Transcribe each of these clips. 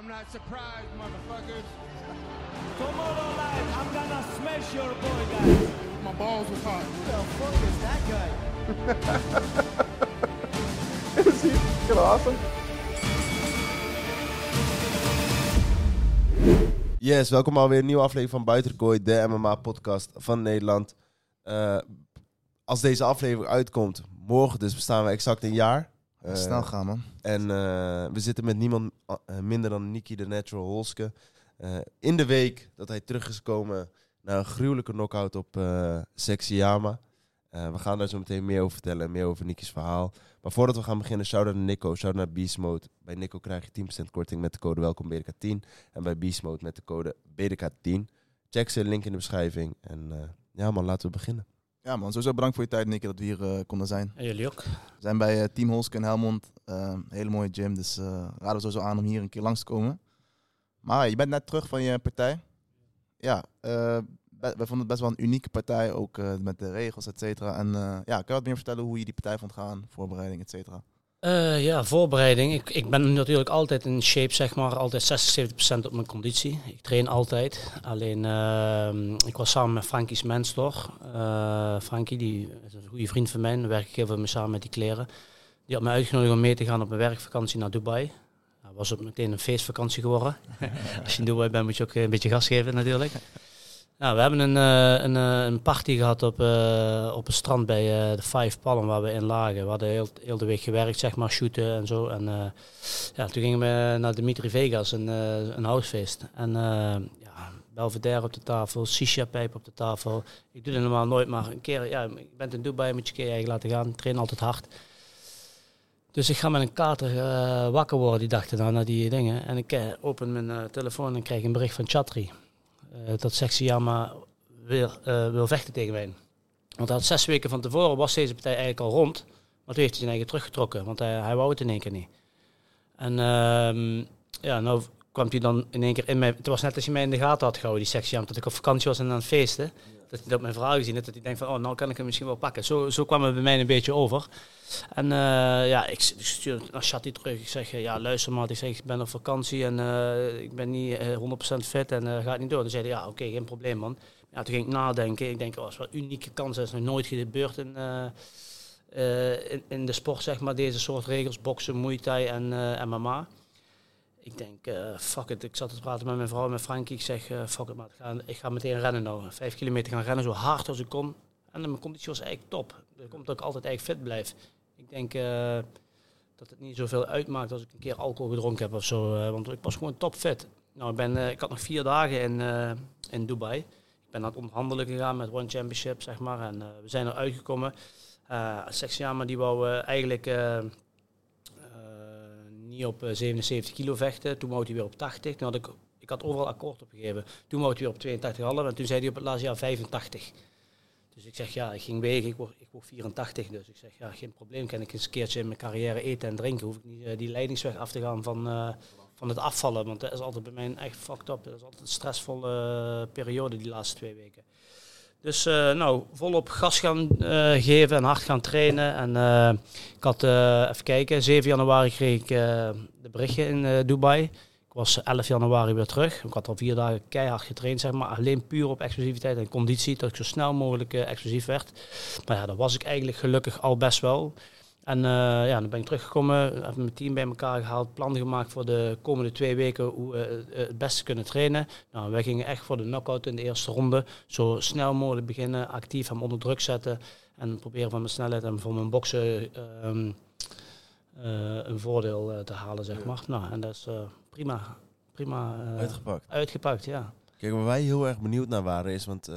I'm not surprised, motherfuckers. Tomorrow night, I'm gonna smash your boy, guys. My balls was hot. Who the fuck is that guy? Is he fucking awesome? Yes, welkom alweer een nieuwe aflevering van Buitenkooi, de MMA-podcast van Nederland. Eh, als deze aflevering uitkomt, morgen dus bestaan we exact een jaar. Eh, Snel gaan, man. En eh, we zitten met niemand eh, minder dan Niki de Natural Holske. Eh, in de week dat hij terug is gekomen na een gruwelijke knockout op eh Sexyama. Eh, we gaan daar zo meteen meer over vertellen en meer over Niki's verhaal. Maar voordat we gaan beginnen, shout-out naar Nico, shout-out naar Beast Mode. Bij Nico krijg je 10% korting met de code welkom BDK10. En bij Beast Mode met de code BDK10. Check ze, link in de beschrijving. En eh, ja man, laten we beginnen. Ja, man. Sowieso bedankt voor je tijd, Nicky, dat we hier eh, konden zijn. En jullie ook? We zijn bij eh, Team Holske in Helmond. Eh, een hele mooie gym, dus eh raden we sowieso aan om hier een keer langs te komen. Maar je bent net terug van je partij. Ja, eh, we vonden het best wel een unieke partij, ook eh, met de regels, et cetera. En eh, ja, kan je wat meer vertellen hoe je die partij vond gaan, voorbereiding, et cetera? Eh, ja, voorbereiding. Ik, ik ben natuurlijk altijd in shape, zeg maar. Altijd 60, 70 op mijn conditie. Ik train altijd. Alleen, ehm, ik was samen met Frankie Smenstor. Uh, Frankie, die is een goede vriend van mij. Daar werk ik heel veel mee samen met die kleren. Die had me uitgenodigd om mee te gaan op mijn werkvakantie naar Dubai. Dat was ook meteen een feestvakantie geworden. Als je in Dubai bent, moet je ook een beetje gas geven natuurlijk. Nou, we hebben een, eh, een, eh, een party gehad op, eh, op het strand bij de Five Palm waar we in lagen. We hadden heel, heel de week gewerkt, zeg maar, shooten en zo. En ja, toen gingen we naar Dimitri Vegas, een, een housefeest. En ja, Belvedere op de tafel, shisha-pijp op de tafel. Ik doe dat normaal nooit, maar een keer, ja, je bent in Dubai, moet je een keer eigen laten gaan. Ik train altijd hard. Dus ik ga met een kater wakker worden die dag erna, naar die dingen. En ik open mijn telefoon en krijg een bericht van Chatri. Eh, dat Sexyama wil, eh, wil vechten tegen mij. Want hij had zes weken van tevoren was deze partij eigenlijk al rond. Maar toen heeft hij zijn eigen teruggetrokken, want hij, hij wou het in één keer niet. En ehm, ja, nou kwam hij dan in één keer in mij. Het was net als je mij in de gaten had gehouden, die Sexyama. Dat ik op vakantie was en aan het feesten. Dat hij dat mijn verhaal gezien had, dat hij denkt van, oh, nou kan ik hem misschien wel pakken. Zo, zo kwam het bij mij een beetje over. En eh, ja, ik, ik stuur naar terug. Ik zeg, eh, ja, luister maar. Ik zeg, ik ben op vakantie en eh, ik ben niet eh, 100% fit en uh, gaat niet door. Dan zei hij, ja, oké, geen probleem, man. Ja, toen ging ik nadenken. Ik denk, oh, dat wel een unieke kans. Dat is nog nooit gebeurd in, in, in de sport, zeg maar. Deze soort regels, boksen, muay thai en eh, MMA. Ik denk, eh, fuck it. Ik zat te praten met mijn vrouw, met Frankie. Ik zeg, eh, fuck it, maar ik ga, meteen rennen nou. Vijf kilometer gaan rennen, zo hard als ik kon. En mijn conditie was eigenlijk top. Dat komt dat ik altijd eigenlijk fit blijf. Ik denk eh, dat het niet zoveel uitmaakt als ik een keer alcohol gedronken heb of zo. want ik was gewoon topfit. Nou, ik, ben, ik had nog vier dagen in, in Dubai. Ik ben aan het onderhandelen gegaan met One Championship, zeg maar. En we zijn er uitgekomen. Uh, Sexiama die wou eigenlijk op eh, 77 kilo vechten. Toen wou hij weer op 80. Toen had ik, ik had overal akkoord opgegeven. Toen wou hij weer op 82,5 en toen zei hij op het laatste jaar 85. Dus ik zeg, ja, ik ging wegen, ik word, ik word 84. Dus ik zeg, ja, geen probleem. Kan ik eens een keertje in mijn carrière eten en drinken. Hoef ik niet eh, die leidingsweg af te gaan van, eh, van het afvallen. Want dat is altijd bij mij echt fucked up. Dat is altijd een stressvolle eh, periode, die laatste twee weken. Dus eh, nou, volop gas gaan eh, geven en hard gaan trainen. En eh, ik had, even kijken, 7 januari kreeg ik de berichtje in Dubai. Ik was 11 januari weer terug. Ik had al vier dagen keihard getraind, zeg maar. Alleen puur op explosiviteit en conditie. Dat ik zo snel mogelijk explosief werd. Maar ja, dat was ik eigenlijk gelukkig al best wel. En eh, ja, dan ben ik teruggekomen, heb mijn team bij elkaar gehaald, plan gemaakt voor de komende twee weken hoe we eh, het beste kunnen trainen. Nou, wij gingen echt voor de knockout in de eerste ronde. Zo snel mogelijk beginnen, actief hem onder druk zetten. En proberen van mijn snelheid en van mijn boksen ehm, eh, een voordeel te halen, zeg maar. Nou, en dat is prima, prima Uitgepakt. uitgepakt, ja. Kijk, waar wij heel erg benieuwd naar waren is, want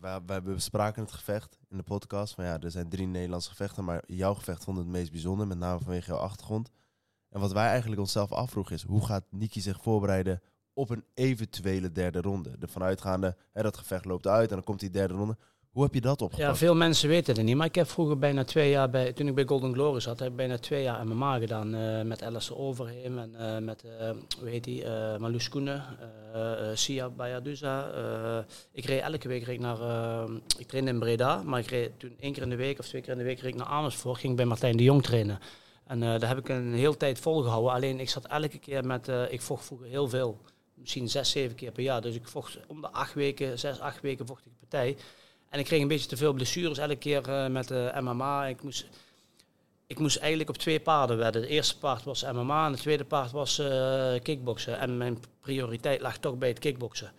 wij, wij bespraken het gevecht in de podcast. Van ja, er zijn drie Nederlandse gevechten, maar jouw gevecht vond het meest bijzonder, met name vanwege jouw achtergrond. En wat wij eigenlijk onszelf afvroegen is, hoe gaat Niki zich voorbereiden op een eventuele derde ronde? De vanuitgaande, hè, dat gevecht loopt uit en dan komt die derde ronde. Hoe heb je dat opgepakt? Ja, veel mensen weten het niet. Maar ik heb vroeger bijna twee jaar, bij, toen ik bij Golden Glory zat, heb ik bijna twee jaar MMA gedaan. eh, met Alistair Overheem en eh, met, eh, hoe heet die, uh, Marloes Koenen, uh, Sia Bayaduza. Uh, ik reed elke week reed naar, uh, ik trainde in Breda, maar ik reed toen één keer in de week of twee keer in de week reed naar Amersfoort. Ging bij Martijn de Jong trainen. En daar heb ik een hele tijd volgehouden. Alleen ik zat elke keer met, ik vocht vroeger heel veel. Misschien zes, zeven keer per jaar. Dus ik vocht om de acht weken, zes, acht weken vocht ik partij. En ik kreeg een beetje te veel blessures elke keer eh, met de MMA. Ik moest, ik moest eigenlijk op twee paarden wedden. De eerste paard was MMA en de tweede paard was eh kickboksen. En mijn prioriteit lag toch bij het kickboksen.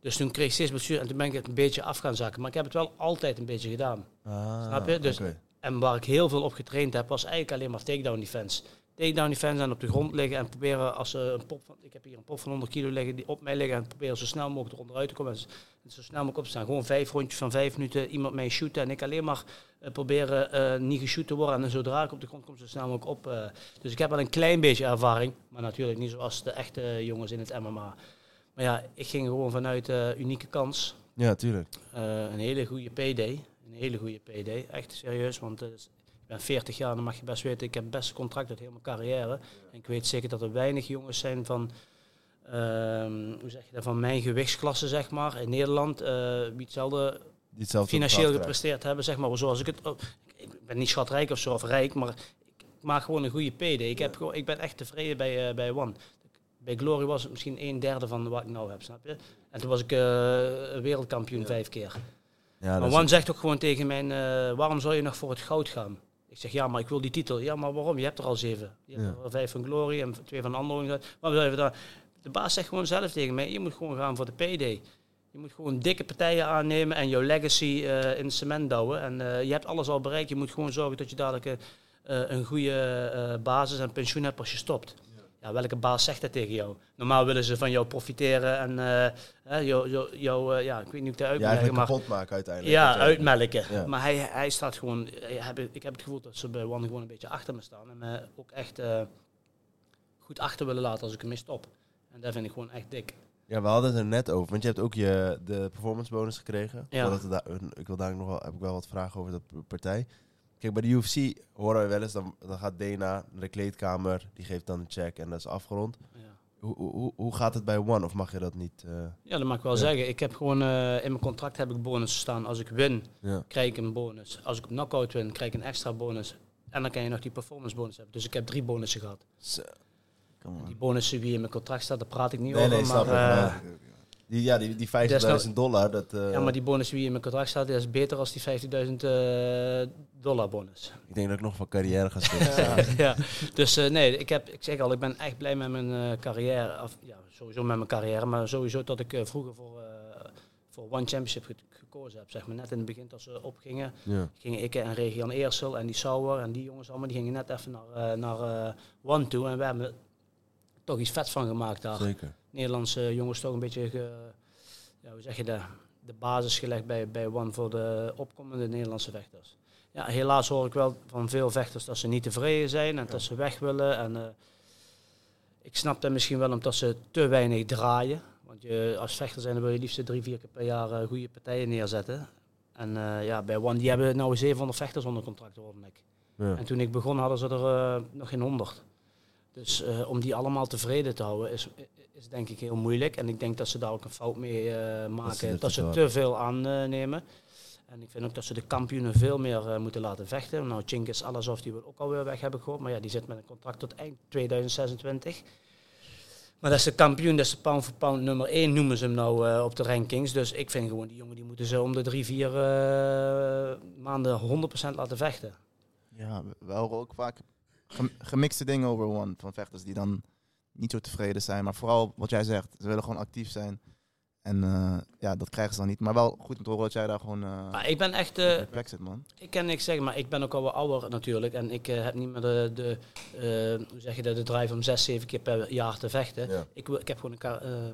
Dus toen kreeg ik steeds blessures en toen ben ik het een beetje af gaan zakken. Maar ik heb het wel altijd een beetje gedaan. Ah, Snap je? Dus-. En waar ik heel veel op getraind heb, was eigenlijk alleen maar takedown defense. Takedown defense en op de grond liggen en proberen als ze een pop van, ik heb hier een pop van 100 kilo liggen, die op mij liggen en proberen zo snel mogelijk eronderuit te komen en zo snel mogelijk op te staan. Gewoon vijf rondjes van vijf minuten, iemand mij shooten en ik alleen maar eh, proberen eh, niet geshoot te worden en zodra ik op de grond kom, zo snel mogelijk op. eh. dus ik heb wel een klein beetje ervaring, maar natuurlijk niet zoals de echte jongens in het MMA. Maar ja, ik ging gewoon vanuit unieke kans. Ja, tuurlijk. Een hele goede PD. Een hele goede PD. Echt serieus. Want ben 40 jaar en dan mag je best weten, ik heb het beste contract uit heel mijn carrière. En ik weet zeker dat er weinig jongens zijn van, ehm, hoe zeg je dat, van mijn gewichtsklasse, zeg maar, in Nederland, wie hetzelfde Die hetzelfde financieel gepresteerd hebben, zeg maar, zoals ik het. oh, ik ben niet schatrijk of zo, of rijk, maar ik maak gewoon een goede PD. Ik, heb gewoon, ik ben echt tevreden bij, eh, bij One. Bij Glory was het misschien een derde van wat ik nou heb, snap je? En toen was ik eh, wereldkampioen vijf keer. Ja, Maar Juan zegt ook gewoon tegen mij, waarom zou je nog voor het goud gaan? Ik zeg, ja, maar ik wil die titel. Ja, maar waarom? Je hebt er al zeven. Je hebt er vijf van Glory en twee van anderen. Waarom zou je daar? De baas zegt gewoon zelf tegen mij, je moet gewoon gaan voor de PD. Je moet gewoon dikke partijen aannemen en jouw legacy eh, in cement douwen. En eh, je hebt alles al bereikt. Je moet gewoon zorgen dat je dadelijk eh, een goede basis en pensioen hebt als je stopt. Ja, welke baas zegt dat tegen jou? Normaal willen ze van jou profiteren en eh, hè, jou, jou, jou, eh, ja, ik weet niet hoe ik het uit je moet leggen, eigenlijk maar kapot maken uiteindelijk. ja, Dat uitmelken. Ja. Maar hij, hij staat gewoon. Ik heb, ik heb het gevoel dat ze bij One gewoon een beetje achter me staan. En me ook echt eh, goed achter willen laten als ik ermee stop. En dat vind ik gewoon echt dik. Ja, we hadden het er net over. Want je hebt ook je, de performance bonus gekregen. Ja. Daar- ik wil daar nog wel, heb ik wel wat vragen over de partij. Kijk, bij de UFC horen we wel eens, dan, dan gaat Dana naar de kleedkamer, die geeft dan een check en dat is afgerond. Ja. Hoe, hoe, hoe- gaat het bij One? Of mag je dat niet? eh, Ja, dat mag ik wel Ja. zeggen. Ik heb gewoon eh, in mijn contract heb ik bonus staan. Als ik win, ja. krijg ik een bonus. Als ik op knockout win, krijg ik een extra bonus. En dan kan je nog die performance bonus hebben. Dus ik heb drie bonussen gehad. Zo. Die bonussen wie in mijn contract staat, daar praat ik niet Nee, over. nee, maar, eh, die, ja, die, die 50.000 dollar, dat... eh, ja, maar die bonus wie in mijn contract staat, is beter als die 50.000 eh, dollar bonus. Ik denk dat ik nog van carrière ga switchen. ja, dus eh, nee, ik, heb, ik zeg al, ik ben echt blij met mijn eh, carrière. Of, ja, sowieso met mijn carrière, maar sowieso dat ik eh, vroeger voor, eh, voor One Championship ge- gekozen heb. Zeg maar. Net in het begin, als ze opgingen, ja. gingen ik en Regian Eersel en die Sauer en die jongens allemaal, die gingen net even naar, eh, naar eh, One toe. En we hebben er toch iets vets van gemaakt daar. Zeker. Nederlandse jongens toch een beetje, ja, hoe zeg je dat, de basis gelegd bij, bij One voor de opkomende Nederlandse vechters. Ja, helaas hoor ik wel van veel vechters dat ze niet tevreden zijn en dat ze weg willen. En, eh, ik snap dat misschien wel omdat ze te weinig draaien. Want je, als vechter zijn dan wil je liefst drie, vier keer per jaar eh, goede partijen neerzetten. En eh, ja, bij One die hebben nou 700 vechters onder contract, hoorde ik. Ja. En toen ik begon hadden ze er nog geen 100. Dus om die allemaal tevreden te houden is, is denk ik heel moeilijk. En ik denk dat ze daar ook een fout mee eh, maken. Dat te ze veel te veel aannemen. En ik vind ook dat ze de kampioenen veel meer eh, moeten laten vechten. Nou, Chinggis Alazov die wil ook alweer weg hebben gehoord. Maar ja, die zit met een contract tot eind 2026. Maar dat is de kampioen, dat is de pound voor pound nummer 1 noemen ze hem nou eh, op de rankings. Dus ik vind gewoon die jongen die moeten ze om de drie, vier eh, maanden 100% laten vechten. Ja, we- we horen ook vaak gem- gemixte dingen over One. Van vechters die dan niet zo tevreden zijn. Maar vooral wat jij zegt, ze willen gewoon actief zijn. En eh, ja, dat krijgen ze dan niet. Maar wel goed om te horen dat jij daar gewoon uh, Maar ik ben echt... eh, perplex zit, man. Ik kan niks zeggen, maar ik ben ook al wat ouder natuurlijk. En ik heb niet meer de, de, eh, hoe zeg je dat, de drive om zes, zeven keer per jaar te vechten. Ja. Ik, wil- ik heb gewoon een, eh,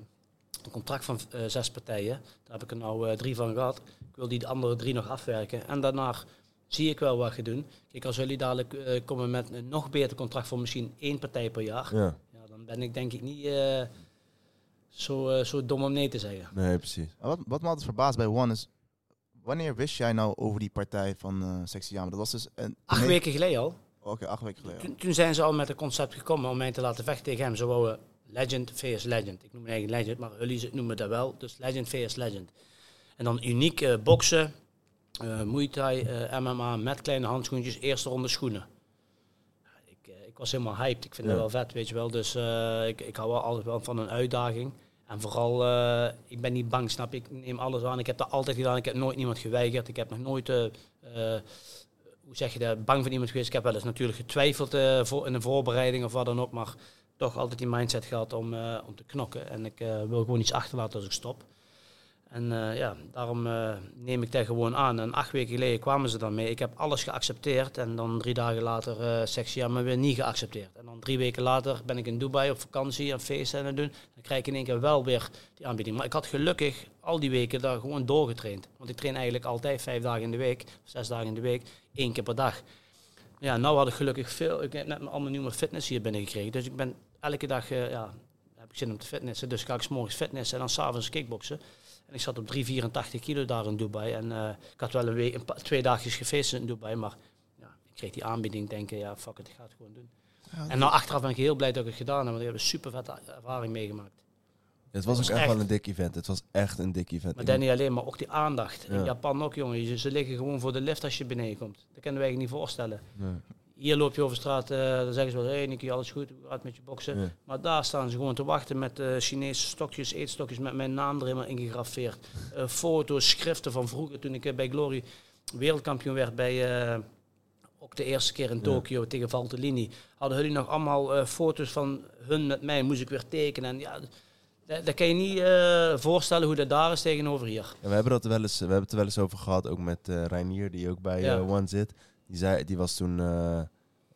een contract van zes partijen. Daar heb ik er nou drie van gehad. Ik wil die andere drie nog afwerken. En daarna zie ik wel wat je doen. Kijk, als jullie dadelijk komen met een nog beter contract voor misschien één partij per jaar. Ja, Ja, dan ben ik denk ik niet eh, zo, eh, zo dom om nee te zeggen. nee, precies. Wat, wat me altijd verbaast bij One is... Wanneer wist jij nou over die partij van eh Sexy Yama? Dat was dus... Een, Acht nee- weken geleden al. Oké, acht weken geleden. Toen, toen zijn ze al met het concept gekomen om mij te laten vechten tegen hem. Ze wouden Legend vs Legend. Ik noem mijn eigen Legend, maar jullie noemen dat wel. Dus Legend vs Legend. En dan uniek eh, boksen, eh Muay Thai, eh, MMA met kleine handschoentjes, eerste ronde schoenen. Was helemaal hyped. Ik vind Ja. dat wel vet, weet je wel. Dus eh, ik, ik hou wel altijd wel van een uitdaging. En vooral, eh, ik ben niet bang, snap je? Ik neem alles aan. Ik heb dat altijd gedaan. Ik heb nooit iemand geweigerd. Ik heb nog nooit, eh, hoe zeg je dat, bang van iemand geweest. Ik heb wel eens natuurlijk getwijfeld voor, in een voorbereiding of wat dan ook. Maar toch altijd die mindset gehad om, om te knokken. En ik wil gewoon iets achterlaten als ik stop. En eh, ja, daarom eh, neem ik dat gewoon aan. En acht weken geleden kwamen ze dan mee. Ik heb alles geaccepteerd. En dan drie dagen later uh, ja, maar weer niet geaccepteerd. En dan drie weken later ben ik in Dubai op vakantie en feesten en doen. Dan krijg ik in één keer wel weer die aanbieding. Maar ik had gelukkig al die weken daar gewoon doorgetraind. Want ik train eigenlijk altijd vijf dagen in de week, zes dagen in de week, één keer per dag. Ja, nou had ik gelukkig veel. Ik heb net al mijn nieuwe fitness hier binnengekregen. Dus ik ben elke dag, ja, heb ik zin om te fitnessen. Dus ga ik 's morgens fitnessen en dan s'avonds kickboksen. En ik zat op 384 kilo daar in Dubai. En uh, ik had wel een week, een paar, twee dagjes gefeest in Dubai. Maar ja, ik kreeg die aanbieding. Denken, ja, fuck it, ik ga het gewoon doen. Ja, en nou achteraf ben ik heel blij dat ik het gedaan heb. Want ik heb een super vette ervaring meegemaakt. Het was ook echt, echt wel een dik event. Het was echt een dik event. Maar dan niet alleen, maar ook die aandacht. Ja. In Japan ook, jongen. Ze liggen gewoon voor de lift als je beneden komt. Dat kunnen wij niet voorstellen. Nee. Hier loop je over straat, uh, dan zeggen ze wel, hé hey, Nicky, alles goed, hoe gaat met je boksen? Ja. Maar daar staan ze gewoon te wachten met uh, Chinese stokjes, eetstokjes met mijn naam er helemaal ingegraveerd. Uh, foto's, schriften van vroeger, toen ik bij Glory wereldkampioen werd bij, eh, ook de eerste keer in Tokio ja. tegen Valtellini. Hadden jullie nog allemaal foto's van hun met mij, moest ik weer tekenen. En ja, dat, dat kan je niet voorstellen hoe dat daar is tegenover hier. Ja, we hebben dat wel eens, we hebben het er wel eens over gehad, ook met Reinier, die ook bij ja. One zit. Die, zei, die was toen, uh,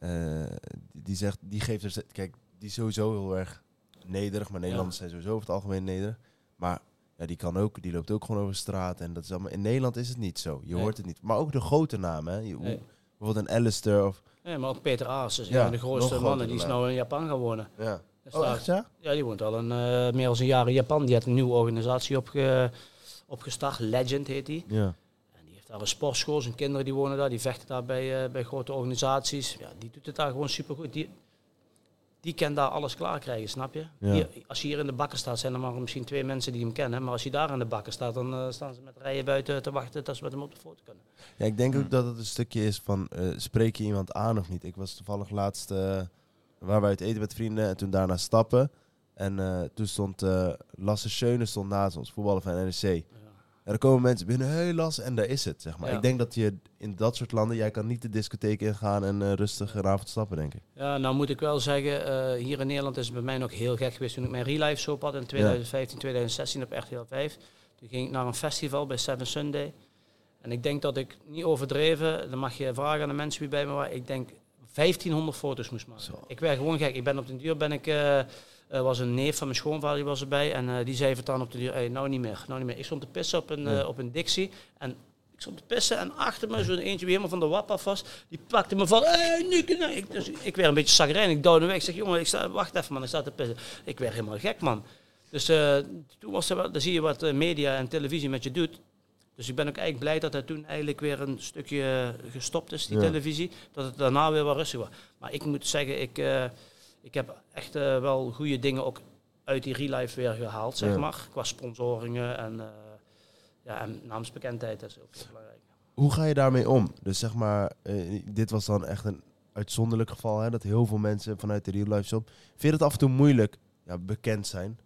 uh, die, zegt, die geeft er, kijk, die is sowieso heel erg nederig, maar Nederlanders ja. zijn sowieso over het algemeen nederig. Maar ja, die kan ook, die loopt ook gewoon over straat en dat is allemaal. In Nederland is het niet zo, je nee. hoort het niet. Maar ook de grote namen, hè. Je, nee. bijvoorbeeld een Alistair of. Ja, maar ook Peter Aas, dus ja, de grootste mannen, die is nou in Japan gaan wonen. Ja. Oh, echt, ja? Ja, die woont al een, uh, meer dan een jaar in Japan. Die heeft een nieuwe organisatie opge, opgestart, Legend heet die. Ja daar een sportschool, zijn kinderen die wonen daar, die vechten daar bij, uh, bij grote organisaties. Ja, die doet het daar gewoon supergoed. Die, die kan daar alles klaar krijgen, snap je? Ja. Hier, als je hier in de bakker staat, zijn er maar misschien twee mensen die hem kennen. Maar als je daar in de bakker staat, dan uh, staan ze met rijen buiten te wachten dat ze met hem op de foto kunnen. Ja, ik denk ook dat het een stukje is van, uh, spreek je iemand aan of niet? Ik was toevallig laatst, waar wij uit eten met vrienden en toen daarna stappen. En toen stond Lasse Schöne stond naast ons, voetballer van NEC. Ja. En er komen mensen binnen, heel las en daar is het, zeg maar. Ja. Ik denk dat je in dat soort landen, jij kan niet de discotheek ingaan en uh, rustig een avond stappen, denk ik. Ja, nou moet ik wel zeggen, uh, hier in Nederland is het bij mij nog heel gek geweest toen ik mijn Relive soap had in 2015, ja. 2016 op RTL 5. Toen ging ik naar een festival bij Seven Sunday. En ik denk dat ik, niet overdreven, dan mag je vragen aan de mensen wie bij me waren, ik denk 1500 foto's moest maken. Zo. Ik werd gewoon gek. Ik ben op de duur ben ik... Uh, er was een neef van mijn schoonvader, die was erbij. En uh, die zei vertaan op de deur, hey, nou niet meer, nou niet meer. Ik stond te pissen op een, ja. uh, op een Dixie. En ik stond te pissen en achter me zo'n eentje wie helemaal van de wap af was. Die pakte me van, hey, nee. ik, dus ik werd een beetje zagrijn. Ik duwde weg. Ik zeg, jongen, ik sta, wacht even man, ik sta te pissen. Ik werd helemaal gek man. Dus uh, toen was er dan zie je wat media en televisie met je doet. Dus ik ben ook eigenlijk blij dat het toen eigenlijk weer een stukje gestopt is, die Ja. televisie. Dat het daarna weer wat rustig was. Maar ik moet zeggen, ik, uh, ik heb echt uh, wel goede dingen ook uit die relive weer gehaald, zeg Ja. maar. Qua sponsoringen en, uh, ja, en naamsbekendheid, dat is ook heel belangrijk. Hoe ga je daarmee om? Dus zeg maar, eh, dit was dan echt een uitzonderlijk geval, hè, dat heel veel mensen vanuit de real life shop. Vind je het af en toe moeilijk ja, bekend zijn?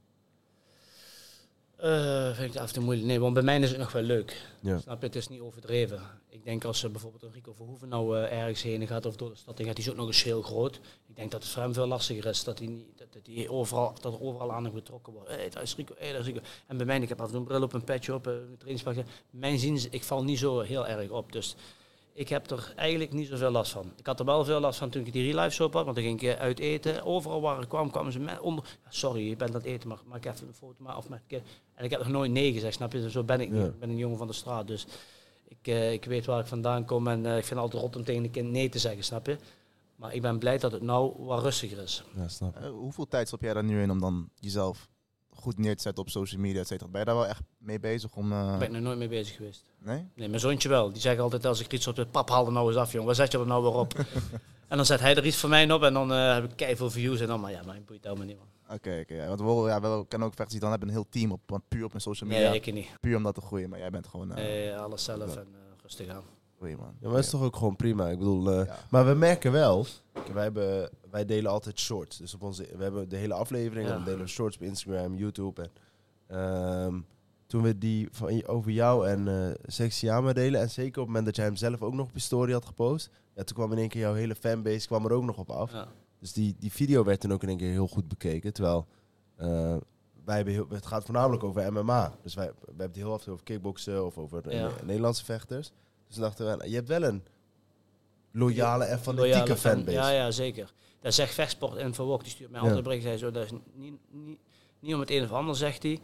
Uh, vind ik het af en toe moeilijk. Nee, want bij mij is het nog wel leuk. Ja. Snap je? Het is niet overdreven. Ik denk als uh, bijvoorbeeld een Rico Verhoeven nou uh, ergens heen gaat of door de stad heen gaat, die is ook nog eens heel groot. Ik denk dat het voor hem veel lastiger is dat hij, niet, dat, dat hij overal, dat er overal aan hem wordt. Hé, hey, daar is Rico, hé, hey, daar is Rico. En bij mij, ik heb af en toe een bril op, een petje op, een trainingspak. Mijn zin, ik val niet zo heel erg op. Dus ik heb er eigenlijk niet zoveel last van. Ik had er wel veel last van toen ik die real life soap had, want dan ging ik eh, uit eten. Overal waar ik kwam, kwamen ze met onder. Sorry, je bent aan het eten, maar maak even een foto maar of met. En ik heb nog nooit nee gezegd, snap je? Dus Zo ben ik niet. Ja. Ik ben een jongen van de straat, dus ik, uh, ik weet waar ik vandaan kom en uh, ik vind het altijd rot om tegen een kind nee te zeggen, snap je? Maar ik ben blij dat het nou wat rustiger is. Ja, snap ik. Uh, hoeveel tijd stop jij daar nu in om dan jezelf goed neer te zetten op social media, et cetera? Ben je daar wel echt mee bezig om... Uh... Daar ben ik nog nooit mee bezig geweest. Nee? Nee, mijn zoontje wel. Die zegt altijd als ik iets op de pap haal er nou eens af, jongen. Waar zet je er nou weer op? en dan zet hij er iets voor mij op en dan uh, heb ik keiveel views en dan, maar ja, mijn boeit helemaal niet, man. Oké, okay, oké. Okay. Want we, ja, we kennen ook vechters die dan hebben een heel team op, puur op een social media. Nee, ik niet. Puur om dat te groeien, maar jij bent gewoon... Uh, nee, alles zelf en rustig aan. Oei, man. Ja, maar dat is toch ook gewoon prima. Ik bedoel, eh, Ja. maar we merken wel, wij, hebben, wij delen altijd shorts. Dus op onze, we hebben de hele aflevering en dan delen we shorts op Instagram, YouTube. En, ehm, toen we die van, over jou en eh Sexiama delen, en zeker op het moment dat jij hem zelf ook nog op je story had gepost, ja, toen kwam in één keer jouw hele fanbase kwam er ook nog op af. Ja. Dus die, die video werd toen ook in één keer heel goed bekeken. Terwijl eh, wij hebben heel, het gaat voornamelijk over MMA. Dus wij, we hebben het heel af over kickboksen of over eh, Ja. Nederlandse vechters. Dus we dachten we, nou, je hebt wel een loyale en fanatieke Loyale fan- fanbase. Ja, ja, zeker. Dat zegt vechtsport en Wok, die stuurt mij Ja. altijd bericht. Hij zo, dat is niet, niet, niet om het een of ander, zegt hij.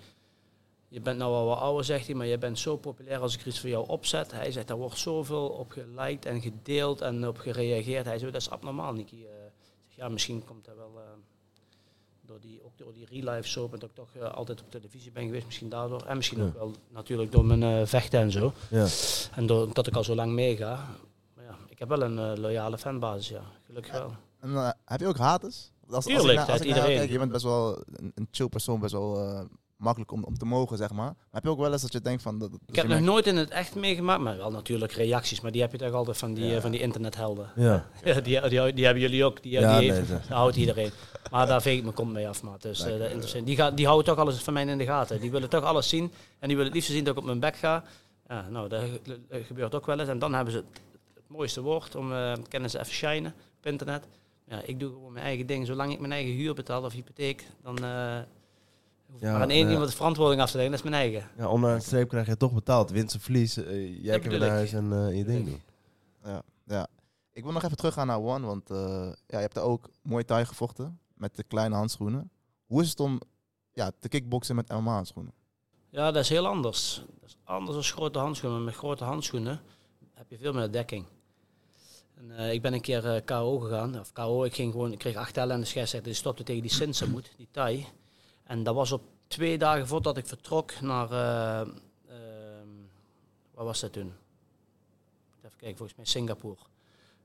Je bent nou al wat ouder, zegt hij, maar je bent zo populair als ik er iets voor jou opzet. Hij zegt, daar wordt zoveel op geliked en gedeeld en op gereageerd. Hij zegt, dat is abnormaal, Nicky. Ja, misschien komt dat wel eh, door die, ook door die real life soap en dat ik toch eh, altijd op televisie ben geweest, misschien daardoor. En misschien Ja. ook wel natuurlijk door mijn eh, vechten en zo. Ja. En doordat ik al zo lang meega. Maar ja, ik heb wel een loyale fanbasis, ja. Gelukkig wel. En heb je ook haters? Als, als Tuurlijk, ik als ik iedereen. Kijk, je bent best wel een, een chill persoon, best wel makkelijk om, om te mogen, zeg maar. Maar heb je ook wel eens dat je denkt van... Dat, dat Ik heb nog merkt- nooit in het echt meegemaakt, maar wel natuurlijk reacties. Maar die heb je toch altijd van die, Ja. eh, van die internethelden. Ja. Ja, die, die, die hebben jullie ook. Die, Ja, die, heeft- houdt iedereen. Maar daar veeg ik mijn kont mee af, maat. Dus, eh, dat interesseert- die, gaan, die houden toch alles van mij in de gaten. Die willen toch alles zien. En die willen het liefst zien dat ik op mijn bek ga. Ja, nou, dat ge- dat gebeurt ook wel eens. En dan hebben ze het, het mooiste woord om eh kennen ze even shinen op internet. Ja, ik doe gewoon mijn eigen ding. Zolang ik mijn eigen huur betaal of hypotheek, dan eh Ja, maar aan één iemand de verantwoording af te leggen. Dat is mijn eigen. ja, onderaan de streep krijg je toch betaald. Winst of verlies. eh, jij kan naar huis en eh, je ding doen. Ja, ja. Ik wil nog even teruggaan naar One, want eh, ja, je hebt daar ook Muay Thai gevochten met de kleine handschoenen. Hoe is het om ja, te kickboksen met MMA handschoenen? Ja, dat is heel anders. Dat is anders dan grote handschoenen. Met grote handschoenen heb je veel meer dekking. En, eh, ik ben een keer eh, KO gegaan. Of KO, ik, ging gewoon, ik kreeg acht tellen en de scheidsrechter die stopte tegen die Sinsemoed, die Thai. En dat was op twee dagen voordat ik vertrok naar... waar was dat toen? Even kijken, volgens mij Singapore.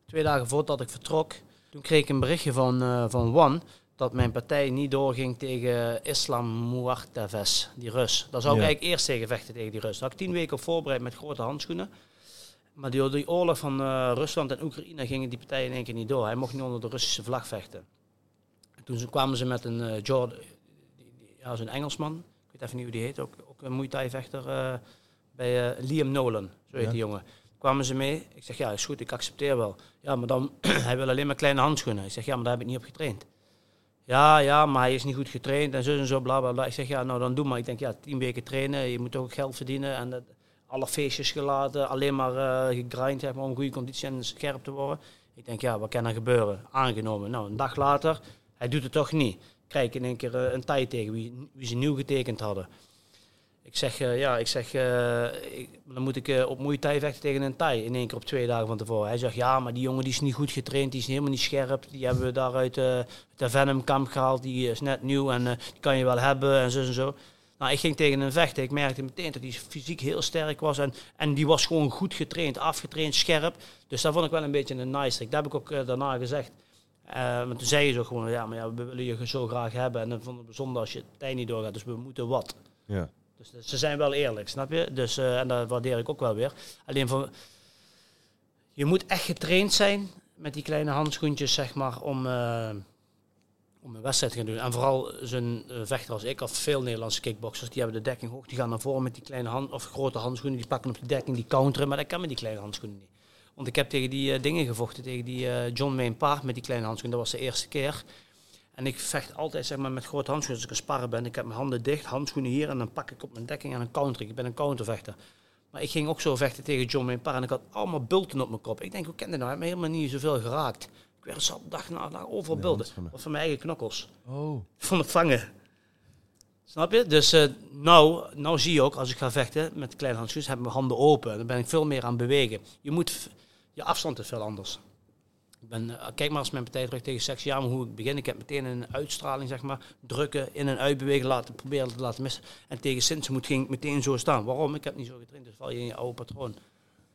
Twee dagen voordat ik vertrok, toen kreeg ik een berichtje van, eh, van One dat mijn partij niet doorging tegen Islam Muarteves, die Rus. Daar zou ik Ja. eigenlijk eerst tegen vechten tegen die Rus. Daar had ik tien weken op voorbereid met grote handschoenen. Maar door die oorlog van Rusland en Oekraïne gingen die partijen in één keer niet door. Hij mocht niet onder de Russische vlag vechten. En toen kwamen ze met een die- ja, zo'n Engelsman. Ik weet even niet hoe die heet. Ook, ook een Muay Thai vechter eh, bij eh, Liam Nolan. Zo heet Ja. die jongen. Kwamen ze mee. Ik zeg, ja, is goed, ik accepteer wel. Ja, maar dan, hij wil alleen maar kleine handschoenen. Ik zeg, ja, maar daar heb ik niet op getraind. Ja, ja, maar hij is niet goed getraind en zo en zo, bla bla bla. Ik zeg, ja, nou dan doe maar. Ik denk, ja, tien weken trainen, je moet ook geld verdienen. En dat, alle feestjes gelaten, alleen maar eh gegrind zeg maar, om goede conditie en scherp te worden. Ik denk, ja, wat kan er gebeuren? Aangenomen. Nou, een dag later, hij doet het toch niet. Krijg ik in één keer eh, een tijd tegen wie, wie ze nieuw getekend hadden. Ik zeg, eh, ja, ik zeg, eh, dan moet ik op Thai vechten tegen een Thai in één keer op twee dagen van tevoren. Hij zegt, ja, maar die jongen die is niet goed getraind, die is helemaal niet scherp. Die hebben we daar uit de Venom kamp gehaald, die is net nieuw en die kan je wel hebben en zo en zo. Nou, ik ging tegen een vechten. Ik merkte meteen dat hij fysiek heel sterk was. En, en die was gewoon goed getraind, afgetraind, scherp. Dus dat vond ik wel een beetje een nice trick. Dat heb ik ook daarna gezegd. Eh, want toen zei je zo gewoon, ja, maar ja, we willen je zo graag hebben. En dan vonden we zonde als je tijd niet doorgaat. Dus we moeten wat. Ja. Dus dat- ze zijn wel eerlijk, snap je? Dus, eh, en dat waardeer ik ook wel weer. Alleen van, je moet echt getraind zijn met die kleine handschoentjes, zeg maar, om, eh, om een wedstrijd te gaan doen. En vooral zo'n vechter als ik, of veel Nederlandse kickboxers, die hebben de dekking hoog. Die gaan naar voren met die kleine hand, of grote handschoenen, die pakken op de dekking, die counteren. Maar dat kan met die kleine handschoenen niet. Want ik heb tegen die eh, dingen gevochten, tegen die eh, John Wayne Park met die kleine handschoenen. Dat was de eerste keer. En ik vecht altijd zeg maar, met grote handschoenen. Als ik een sparren ben, ik heb mijn handen dicht, handschoenen hier. En dan pak ik op mijn dekking en een counter. Ik ben een countervechter. Maar ik ging ook zo vechten tegen John Wayne Parr. En ik had allemaal bulten op mijn kop. Ik denk, hoe ken je nou? Hij heeft me helemaal niet zoveel geraakt. Ik werd zo dag na dag overal bulten. Wat van mijn eigen knokkels. Oh. Van het vangen. Snap je? Dus eh, nou, nou zie je ook, als ik ga vechten met kleine handschoenen, heb ik mijn handen open. Dan ben ik veel meer aan het bewegen. Je moet, je afstand is veel anders. Ik ben, eh, kijk maar eens mijn partij terug tegen Sexiama, hoe ik begin. Ik heb meteen een uitstraling, zeg maar, drukken, in- en uitbewegen, laten, proberen te laten missen. En tegen Sint moet ging ik meteen zo staan. Waarom? Ik heb niet zo getraind, dus val je in je oude patroon.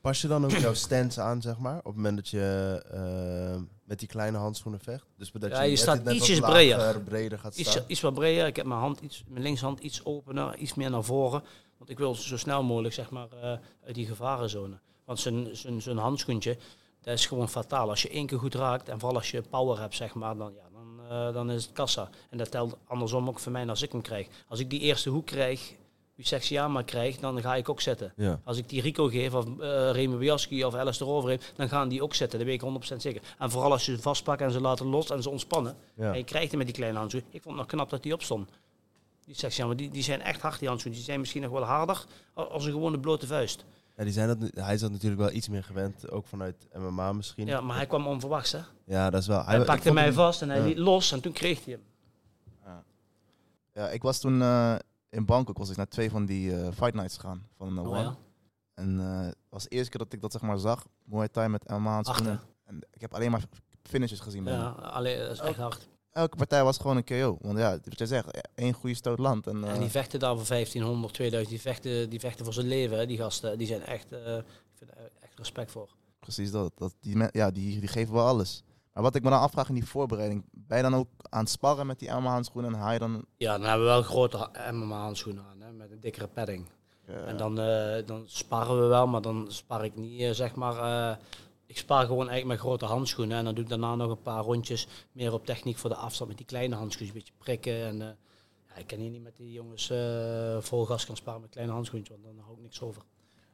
Pas je dan ook jouw stance aan, zeg maar, op het moment dat je eh, met die kleine handschoenen vecht? Dus dat Ja, je, staat ietsjes breder. breder gaat Iets, staan. iets wat breder. Ik heb mijn hand iets, mijn linkshand iets opener, iets meer naar voren. Want ik wil zo snel mogelijk zeg maar, eh, uit die gevarenzone. Want zijn, zijn, zijn handschoentje, dat is gewoon fataal. Als je één keer goed raakt, en vooral als je power hebt, zeg maar, dan, ja, dan, eh, dan is het kassa. En dat telt andersom ook voor mij als ik hem krijg. Als ik die eerste hoek krijg, die Sexiama krijg, dan ga ik ook zitten. Ja. Als ik die Rico geef, of uh, Remy Biaski of Alice erover heb, dan gaan die ook zitten. Dat weet ik 100% zeker. En vooral als je ze vastpakt en ze laten los en ze ontspannen. Ja. En je krijgt hem met die kleine handschoen. Ik vond het nog knap dat die opstond. Die Sexiama, die, die zijn echt hard, die handschoenen. Die zijn misschien nog wel harder als een gewone blote vuist. Ja, die zijn dat, hij is dat natuurlijk wel iets meer gewend, ook vanuit MMA misschien. Ja, maar hij kwam onverwachts, hè. Ja, dat is wel... Hij pakte mij hem- vast en hij Ja. liet los en toen kreeg hij hem. Ja, ik was toen eh, in Bangkok was ik naar twee van die eh, fight nights gegaan van uh, Oh, ja. En eh, het was de eerste keer dat ik dat zeg maar zag. Muay Thai met MMA. En ik heb alleen maar finishes gezien. bij Ja, alleen, dat is echt hard. Elke partij was gewoon een KO. Want ja, wat jij zegt, één goede stoot land. En, En eh, die vechten daar voor 1500, 2000, die vechten, die vechten voor zijn leven, hè, die gasten. Die zijn echt, eh, ik vind er echt respect voor. Precies dat. dat die, ja, die, die geven wel alles. Maar wat ik me dan afvraag in die voorbereiding. Ben je dan ook aan het sparren met die MMA handschoenen? En haal je dan... Ja, dan hebben we wel grote MMA-handschoenen aan, hè, met een dikkere padding. eh, En dan, eh, dan sparren we wel, maar dan spar ik niet, zeg maar... ik spaar gewoon eigenlijk met grote handschoenen. En dan doe ik daarna nog een paar rondjes meer op techniek voor de afstand met die kleine handschoenen. Een beetje prikken. En, eh, ja, ik kan hier niet met die jongens eh, vol gas gaan sparen met kleine handschoentjes, want dan hou ik niks over.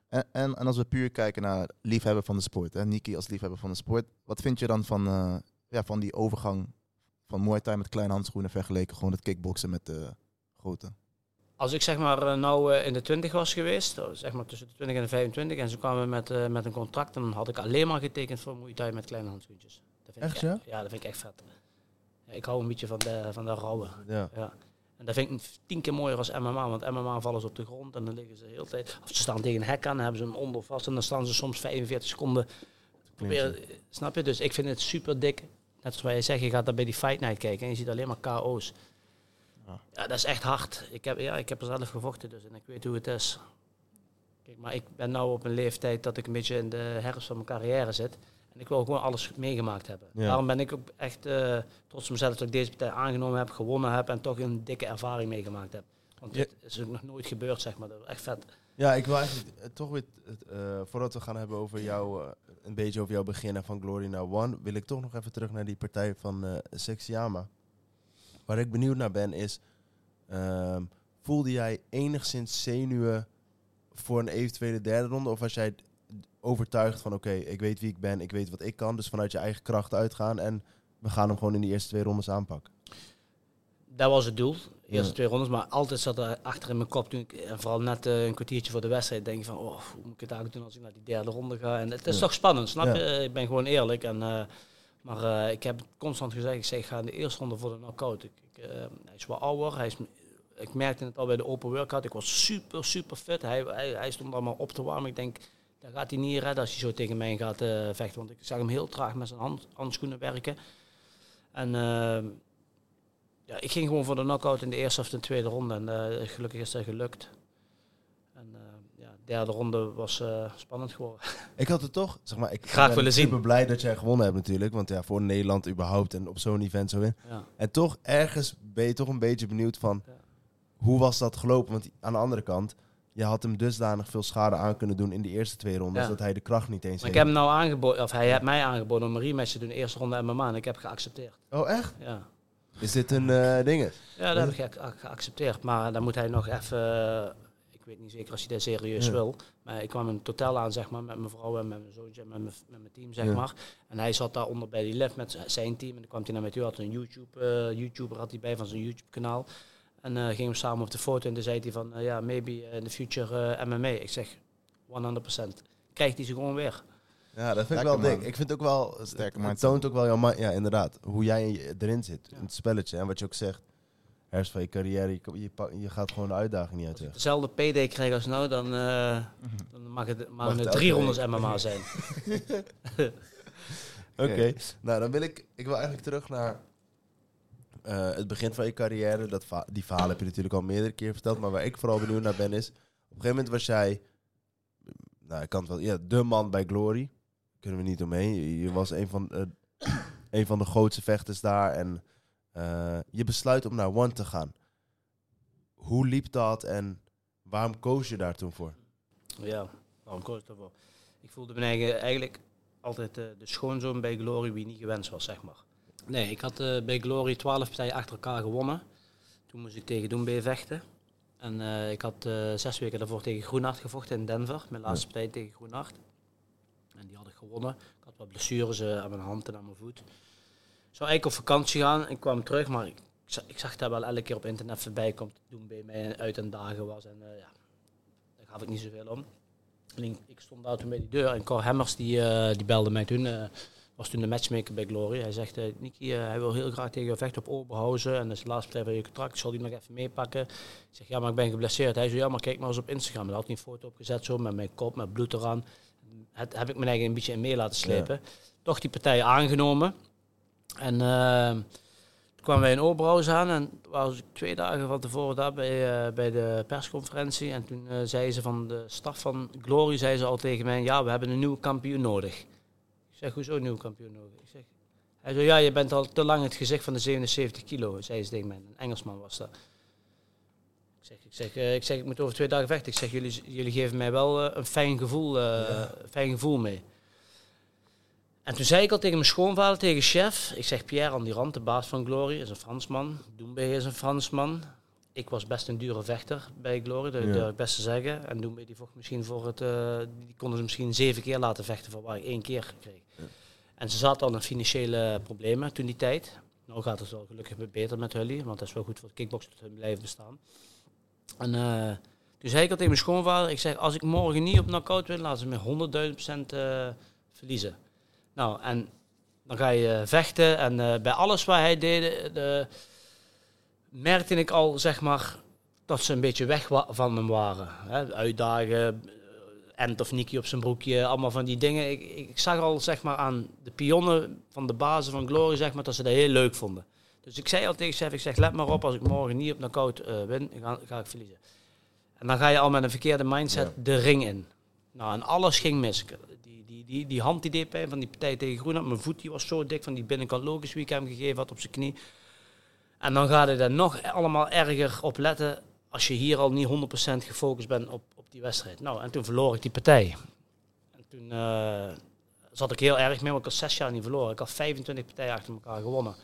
En, en, als we puur kijken naar liefhebber van de sport. Hè? Niki als liefhebber van de sport. Wat vind je dan van, eh, ja, van die overgang van Muay Thai met kleine handschoenen vergeleken gewoon het kickboksen met de grote? Als ik zeg maar eh, nou eh, in de 20 was geweest, eh, zeg maar tussen de 20 en de 25, en ze kwamen met, met een contract, dan had ik alleen maar getekend voor Muay Thai met kleine handschoentjes. Dat vind Echt, ik, ja? Ja, dat vind ik echt vet. Ik hou een beetje van de, van de rauwe. Ja. Ja. En dat vind ik tien keer mooier als MMA, want MMA vallen ze op de grond en dan liggen ze de hele tijd. Of ze staan tegen een hek aan, dan hebben ze hem onder vast en dan staan ze soms 45 seconden. Proberen, snap je? Dus ik vind het super dik. Net zoals jij zegt, je gaat daar bij die Fight Night kijken en je ziet alleen maar KO's. Ja. Dat is echt hard. Ik heb, ja, ik heb er zelf gevochten dus en ik weet hoe het is. Kijk, maar ik ben nu op een leeftijd dat ik een beetje in de herfst van mijn carrière zit. En ik wil gewoon alles meegemaakt hebben. Ja. Daarom ben ik ook echt eh, trots op mezelf dat ik deze partij aangenomen heb, gewonnen heb en toch een dikke ervaring meegemaakt heb. Want Ja. dit is ook nog nooit gebeurd, zeg maar. Dat is echt vet. Ja, ik wil eigenlijk toch weer, eh, voordat we gaan hebben over jou, eh, een beetje over jouw begin en van Glory naar One, wil ik toch nog even terug naar die partij van eh Sexiama. Waar ik benieuwd naar ben is, ehm, voelde jij enigszins zenuwen voor een eventuele derde ronde? Of was jij overtuigd van, oké, ik weet wie ik ben, ik weet wat ik kan, dus vanuit je eigen kracht uitgaan en we gaan hem gewoon in die eerste twee rondes aanpakken? Dat was het doel. De eerste Ja. twee rondes. Maar altijd zat er achter in mijn kop, toen ik, en vooral net eh, een kwartiertje voor de wedstrijd, denk ik van, oh, hoe moet ik het eigenlijk doen als ik naar die derde ronde ga? En het is Ja. toch spannend, snap Ja. je? Ik ben gewoon eerlijk. En, eh, maar eh, ik heb constant gezegd, ik zeg, ik ga in de eerste ronde voor de knockout. Ik, eh, hij is wel ouder, hij is, ik merkte het al bij de open workout, ik was super, super fit. Hij, hij, hij stond allemaal op te warmen. Ik denk, dat gaat hij niet redden als hij zo tegen mij gaat eh, vechten. Want ik zag hem heel traag met zijn hand, handschoenen werken. En ja, ik ging gewoon voor de knockout in de eerste of de tweede ronde. En gelukkig is dat gelukt. De derde ronde was eh, spannend geworden. Ik had het toch, zeg maar, ik Graag ben willen zien. super blij dat jij gewonnen hebt natuurlijk, want ja, voor Nederland überhaupt en op zo'n event zo in. ja. En toch, ergens ben je toch een beetje benieuwd van... Ja. hoe was dat gelopen? Want aan de andere kant, je had hem dusdanig veel schade aan kunnen doen in de eerste twee rondes... Ja. dat hij de kracht niet eens Maar ik heb hem nou aangeboden, of hij heeft mij aangeboden om een rematch te doen in de eerste ronde MMA. En ik heb geaccepteerd. Oh, echt? Ja, Is dit een eh ding? ja dat heb ik ge- geaccepteerd. Maar dan moet hij nog even, weet niet zeker als hij dat serieus Ja. wil. Maar ik kwam in totaal aan, zeg maar, met mijn vrouw en met mijn zoontje en met mijn, met mijn team, zeg Ja. maar. En hij zat daaronder bij die lift met zijn team. En dan kwam hij naar mij toe, had een YouTube, eh, YouTuber had hij bij van zijn YouTube kanaal. En eh gingen we samen op de foto en toen zei hij van, eh, ja, maybe in the future eh, MMA. Ik zeg, 100%. Krijgt hij ze gewoon weer. Ja, dat vind ik wel man. dik. Ik vind het ook wel... het- Sterke het toont ook wel jouw... Ja, inderdaad. Hoe jij in je- erin zit. Ja. In het spelletje. En wat je ook zegt. Herfst van je carrière. Je, gaat gewoon de uitdaging niet uit weg. Dezelfde PD krijg als nou, dan, eh, dan mag het, het het drie rondes. MMA zijn. Oké, nou dan wil ik, ik wil eigenlijk terug naar eh, het begin van je carrière. Dat va- die verhaal heb je natuurlijk al meerdere keer verteld, maar waar ik vooral benieuwd naar ben is, op een gegeven moment was jij, nou ik kan het wel, ja, de man bij Glory. Kunnen we niet omheen. Je, je was een van, eh, een van de grootste vechters daar en eh, je besluit om naar One te gaan. Hoe liep dat en waarom koos je daar toen voor? Ja, waarom koos ik daarvoor? Ik voelde me eigen- eigenlijk altijd eh, de schoonzoon bij Glory wie niet gewenst was, zeg maar. Nee, ik had eh, bij Glory 12 partijen achter elkaar gewonnen. Toen moest ik tegen Doembe vechten. En ik had zes weken daarvoor tegen Groenhart gevochten in Denver. Mijn laatste partij tegen Groenhart. En die had ik gewonnen. Ik had wat blessures aan mijn hand en aan mijn voet. Ik zou eigenlijk op vakantie gaan. Ik kwam terug, maar ik, ik zag, dat wel elke keer op internet voorbij komt. Toen bij mij uit en dagen was. En eh, ja, daar gaf ik niet zoveel om. En ik, ik stond daar toen bij die deur en Cor Hemmers die, eh, die belde mij toen. eh, was toen de matchmaker bij Glory. Hij zegt, Nicky, hij wil heel graag tegen je vechten op Oberhausen. En dat is de laatste partij van je contract. Zal die nog even meepakken? Ik zeg, ja, maar ik ben geblesseerd. Hij zei, ja, maar kijk maar eens op Instagram. Daar had hij een foto opgezet zo met mijn kop, met bloed eraan. Het heb ik me eigenlijk een beetje in mee laten slepen. Toch die partij aangenomen. En eh, toen kwamen wij in Oberhausen aan. En was ik twee dagen van tevoren daar bij, eh, bij de persconferentie. En toen eh zei ze van de staf van Glory, zei ze al tegen mij, ja, we hebben een nieuwe kampioen nodig. Ik zeg, hoezo een nieuwe kampioen nodig? Ik zeg, hij zei, ja, je bent al te lang het gezicht van de 77 kilo, zei ze tegen mij. Een Engelsman was dat. Ik zeg, ik zeg, eh, ik, zeg ik moet over twee dagen vechten. Ik zeg, jullie, jullie geven mij wel een fijn gevoel, fijn gevoel mee. En toen zei ik al tegen mijn schoonvader, tegen chef, ik zeg Pierre Andirant, de baas van Glory, is een Fransman. Doembe is een Fransman. Ik was best een dure vechter bij Glory, dat Ja. durf ik best te zeggen. En Doembe die vocht misschien voor het, eh, die konden ze misschien zeven keer laten vechten voor waar ik één keer kreeg. En ze zaten al in financiële problemen toen die tijd. Nou gaat het wel gelukkig beter met Hully, want dat is wel goed voor het kickboksen dat hun blijven bestaan. En eh, toen zei ik al tegen mijn schoonvader, ik zeg, als ik morgen niet op knockout win, laten ze me 100.000 procent eh, verliezen. Nou, en dan ga je eh, vechten en eh, bij alles wat hij deed, eh, de, merkte ik al, zeg maar, dat ze een beetje weg van hem waren. Uitdagen, Ent of Nicky op zijn broekje, allemaal van die dingen. Ik, ik, zag al, zeg maar, aan de pionnen van de bazen van Glory, zeg maar, dat ze dat heel leuk vonden. Dus ik zei al tegen chef, ik zeg, let maar op, als ik morgen niet op knockout eh win, ga, ga ik verliezen. En dan ga je al met een verkeerde mindset Ja. de ring in. Nou, en alles ging mis. Die, die, hand die deed pijn van die partij tegen Groenland. Mijn voet die was zo dik van die binnenkant logisch wie ik hem gegeven had op zijn knie. En dan ga je er nog allemaal erger op letten als je hier al niet 100% gefocust bent op, op die wedstrijd. Nou, en toen verloor ik die partij. En toen eh, zat ik heel erg mee, want ik had zes jaar niet verloren. Ik had 25 partijen achter elkaar gewonnen.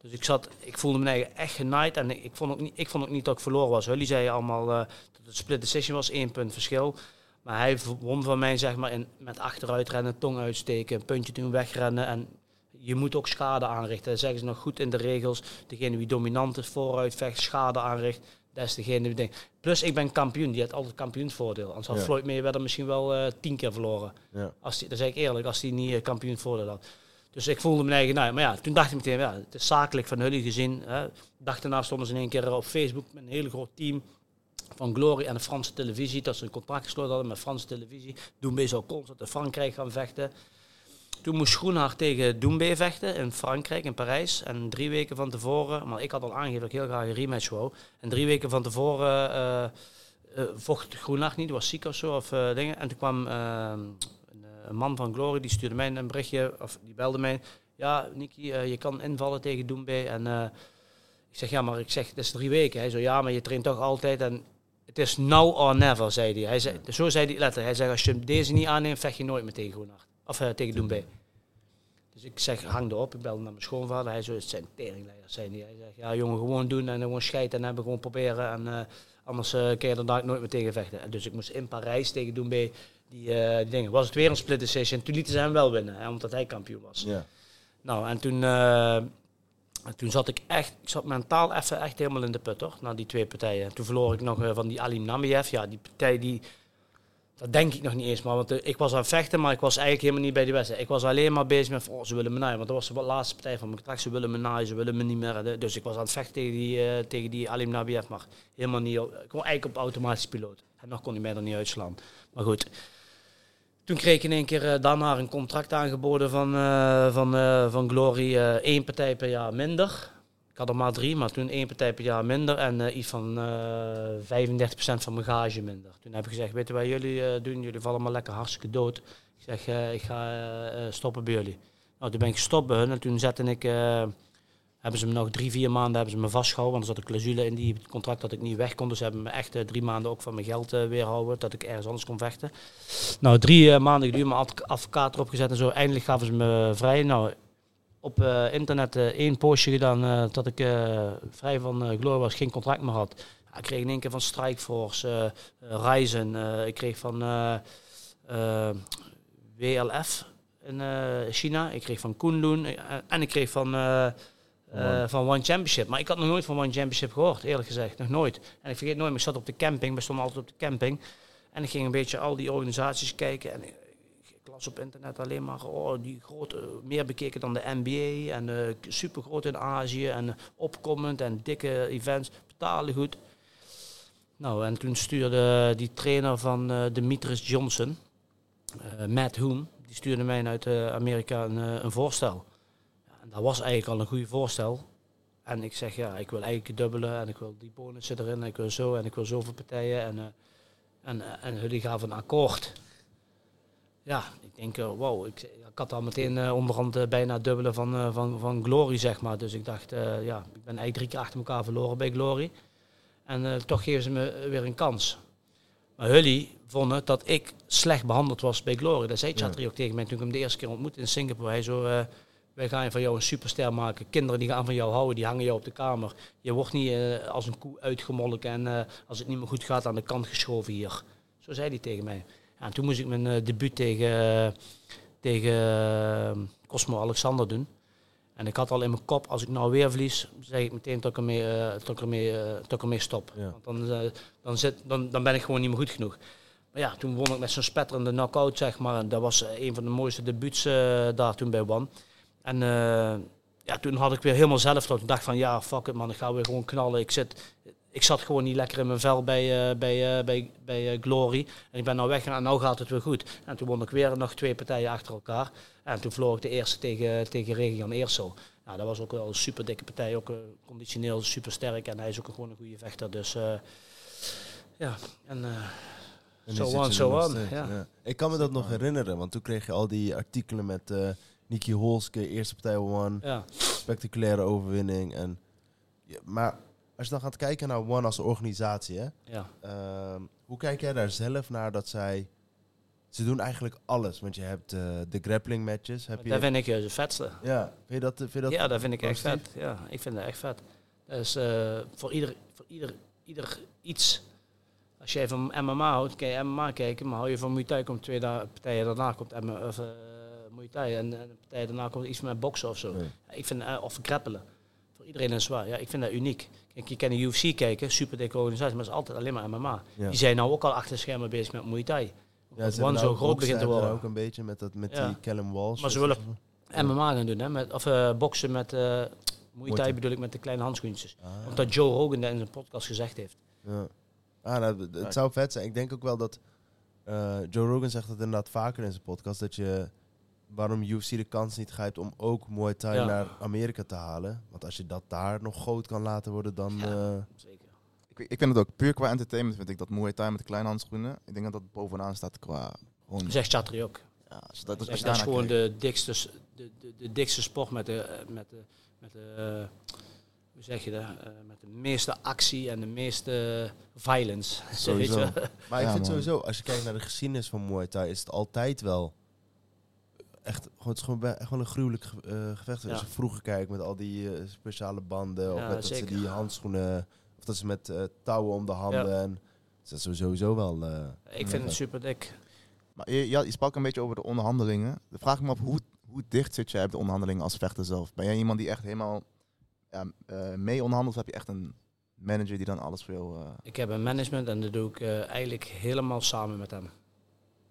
Dus ik, zat, ik voelde me eigen echt genaaid en ik, vond ook niet, ik vond ook niet dat ik verloren was. Jullie zeiden allemaal eh, dat het split decision was, één punt verschil. Maar hij won van mij zeg maar in, met achteruit rennen, tong uitsteken, een puntje doen wegrennen. En je moet ook schade aanrichten. Dat zeggen ze nog goed in de regels. Degene die dominant is, vooruit vecht, schade aanricht. Dat is degene die denkt. Plus ik ben kampioen, die had altijd kampioensvoordeel. Anders had Ja. Floyd Mayweather misschien wel eh, tien keer verloren. Ja. Als die, dat zeg ik eerlijk, als hij niet eh, kampioensvoordeel had. Dus ik voelde me eigen nou, Maar ja, toen dacht ik meteen, ja, het is zakelijk van jullie gezien. Hè. Dag daarna stonden ze in één keer op Facebook met een heel groot team van Glory en de Franse televisie. Dat ze een contract gesloten hadden met Franse televisie. Doembe zou constant in Frankrijk gaan vechten. Toen moest Groenhart tegen Doembe vechten in Frankrijk, in Parijs. En drie weken van tevoren, maar ik had al aangegeven dat ik heel graag een rematch wou. En drie weken van tevoren eh, eh, vocht Groenhart niet, was ziek of zo. Of, eh, dingen. En toen kwam een, een man van Glory, die stuurde mij een berichtje, of die belde mij. Ja, eh, je kan invallen tegen Doembe. En ik zeg, ja, maar ik zeg, het is drie weken. Hij zo, ja, maar je traint toch altijd. En het is now or never, zei hij. hij zei, Zo zei hij letterlijk. Hij zei, als je deze niet aanneemt, vecht je nooit meer tegen Groenhart. Of eh, tegen Doembe. Dus ik zeg, hang erop. Ik belde naar mijn schoonvader. Hij zo, het zijn teringleiders, zei hij. Hij zegt, ja jongen, gewoon doen en gewoon scheiden en hebben gewoon proberen. En eh, anders eh kun je er daar nooit meer tegen vechten. En dus ik moest in Parijs tegen Doembe die, die dingen. Was het weer een split decision. Toen lieten ze hem wel winnen, hè, omdat hij kampioen was. Ja. Nou, en toen, en toen zat ik echt, ik zat mentaal even echt helemaal in de put, hoor, na die twee partijen. En toen verloor ik nog eh, van die Alim Namiev. Ja, die partij, die, dat denk ik nog niet eens maar. Want eh, ik was aan het vechten, maar ik was eigenlijk helemaal niet bij die wedstrijd. Ik was alleen maar bezig met, oh, ze willen me naaien. Want dat was de laatste partij van mijn contract. Ze willen me naaien, ze willen me niet meer. Dus ik was aan het vechten tegen die, eh, tegen die Alim Nabiev, maar helemaal niet. Ik kon eigenlijk op automatisch piloot. En nog kon hij mij er niet uitslaan. Maar goed. Toen kreeg ik in één keer eh, daarna een contract aangeboden van, eh, van, eh, van Glory. één partij per jaar minder. Ik had er maar drie, maar toen één partij per jaar minder. En iets van eh 35% van mijn gage minder. Toen heb ik gezegd, je wat jullie doen? Jullie vallen maar lekker hartstikke dood. Ik zeg, ik ga stoppen bij jullie. Nou, toen ben ik gestopt bij hun. En toen zette ik Hebben ze me nog drie, vier maanden hebben ze me vastgehouden. Want er zat een clausule in die contract dat ik niet weg kon. Dus ze hebben me echt eh, drie maanden ook van mijn geld eh, weerhouden. Dat ik ergens anders kon vechten. Nou, drie eh, maanden geduurd, mijn adv- advocaat erop gezet en zo. Eindelijk gaven ze me vrij. Nou, op internet één postje gedaan dat ik vrij van Glory was, geen contract meer had. Ik kreeg in één keer van Strikeforce, Ryzen. ik kreeg van WLF in China. Ik kreeg van Kunlun. en ik kreeg van, eh, van One Championship. Maar ik had nog nooit van One Championship gehoord, eerlijk gezegd. Nog nooit. En ik vergeet nooit, ik zat op de camping. We stonden altijd op de camping. En ik ging een beetje al die organisaties kijken. En ik, ik las op internet alleen maar, oh, die grote, meer bekeken dan de NBA. En eh super groot in Azië. En opkomend en dikke events. Betalen goed. Nou, en toen stuurde die trainer van eh Demetrius Johnson, Matt Hoon, die stuurde mij uit Amerika een, een voorstel. Ja, en dat was eigenlijk al een goed voorstel. En ik zeg, ja, ik wil eigenlijk dubbelen en ik wil die bonussen erin en ik wil zo en ik wil zoveel partijen. En, eh, en, eh, en jullie gaven een akkoord. Ja, ik denk, eh, wow, ik, ik had al meteen onderhand bijna het dubbele van, van, van Glory, zeg maar. Dus ik dacht, ja, ik ben eigenlijk drie keer achter elkaar verloren bij Glory. En toch geven ze me weer een kans. Maar jullie vonden dat ik slecht behandeld was bij Glory. Dat zei Chatri ook tegen mij toen ik hem de eerste keer ontmoette in Singapore. Hij zo, wij gaan van jou een superster maken. Kinderen die gaan van jou houden, die hangen jou op de kamer. Je wordt niet eh, als een koe uitgemolken en eh, als het niet meer goed gaat aan de kant geschoven hier. Zo zei hij tegen mij. Ja, en toen moest ik mijn eh, debuut tegen, tegen Cosmo Alexander doen. En ik had al in mijn kop, als ik nou weer verlies, zeg ik meteen dat ik ermee, dat ik ermee, dat ik ermee stop. Ja. Want dan, dan, zit, dan, dan ben ik gewoon niet meer goed genoeg. Maar ja, toen won ik met zo'n spetterende knockout, zeg maar. En dat was een van de mooiste debuuts eh, daar toen bij One. En eh, ja, toen had ik weer helemaal. Toen dacht ik van, ja, fuck it man, ik ga weer gewoon knallen. Ik, zit, ik zat gewoon niet lekker in mijn vel bij, eh, bij, eh, bij, bij eh, Glory. En ik ben nou weggegaan en nou gaat het weer goed. En toen won ik weer nog twee partijen achter elkaar. En toen verloor ik de eerste tegen, tegen Regan Eersel. Nou, dat was ook wel een super dikke partij. Ook conditioneel super sterk. En hij is ook gewoon een goede vechter. Dus eh, ja, en... eh, En Zo on, je zo on, steeds, ja. Ik kan me dat nog herinneren, want toen kreeg je al die artikelen met eh Nicky Holske, eerste partij One, ja. spectaculaire overwinning. En, ja, maar als je dan gaat kijken naar One als organisatie, hè, ja. ehm, hoe kijk jij daar zelf naar dat zij... Ze doen eigenlijk alles, want je hebt eh, de grappling matches. Heb je, vind ik juist het vetste. ja, vind je dat, vind je dat ja, dat vind ik echt vet. Ja, ik vind dat echt vet. Dat is eh, voor, ieder, voor ieder, ieder iets. Als jij van MMA houdt, kan je MMA kijken, maar hou je van Muay Thai, komt twee partijen daarna komt MMA, of, eh, Muay Thai en, en de partij daarna komt iets met boksen of zo. Nee. Ja, ik vind, eh, of grappelen. Voor iedereen is zwaar. Ja, ik vind dat uniek. Kijk, je kan de UFC kijken, super dikke organisatie, maar het is altijd alleen maar MMA. Ja. Die zijn nou ook al achter de schermen bezig met Muay Thai. Ja, ze One hebben zo nou groot begint te worden. ook een beetje met, dat, met die Callum Walsh. Maar ze willen. MMA gaan doen, hè? Met, of eh, boksen met uh, Muay Thai. Bedoel ik met de kleine handschoentjes. Ah. Want dat Joe Rogan dat in zijn podcast gezegd heeft. Ja. Ah, nou, het zou vet zijn. Ik denk ook wel dat eh, Joe Rogan zegt het inderdaad vaker in zijn podcast dat je waarom UFC de kans niet grijpt om ook Muay Thai Ja. naar Amerika te halen. Want als je dat daar nog groot kan laten worden, dan Ja. eh, Zeker. Ik, ik vind het ook puur qua entertainment vind ik dat Muay Thai met de kleine handschoenen. Ik denk dat dat bovenaan staat qua gewoon. Zegt Chatri ook. Ja, als dat, als is je daarnaar gewoon de dikste, de, de, de dikste sport met de, eh, met de, met de eh, hoe zeg je dat, Eh, met de meeste actie en de meeste violence. Sowieso. Weet je? Maar ik Ja, vind man. sowieso, als je kijkt naar de geschiedenis van Muay Thai, is het altijd wel echt, gewoon, het is gewoon wel een gruwelijk ge- eh, gevecht. Als Ja. je vroeger kijkt met al die eh, speciale banden, of Ja, met dat ze die handschoenen, of dat ze met eh, touwen om de handen. En, dat is sowieso wel. eh, Ik vind het super dik. Maar je, ja, je sprak een beetje over de onderhandelingen. Dan vraag ik me af, hoe, hoe dicht zit jij op de onderhandelingen als vechter zelf? Ben jij iemand die echt helemaal ja, eh, mee onderhandelt? Of heb je echt een manager die dan alles voor jou... eh, Ik heb een management en dat doe ik eh, eigenlijk helemaal samen met hem.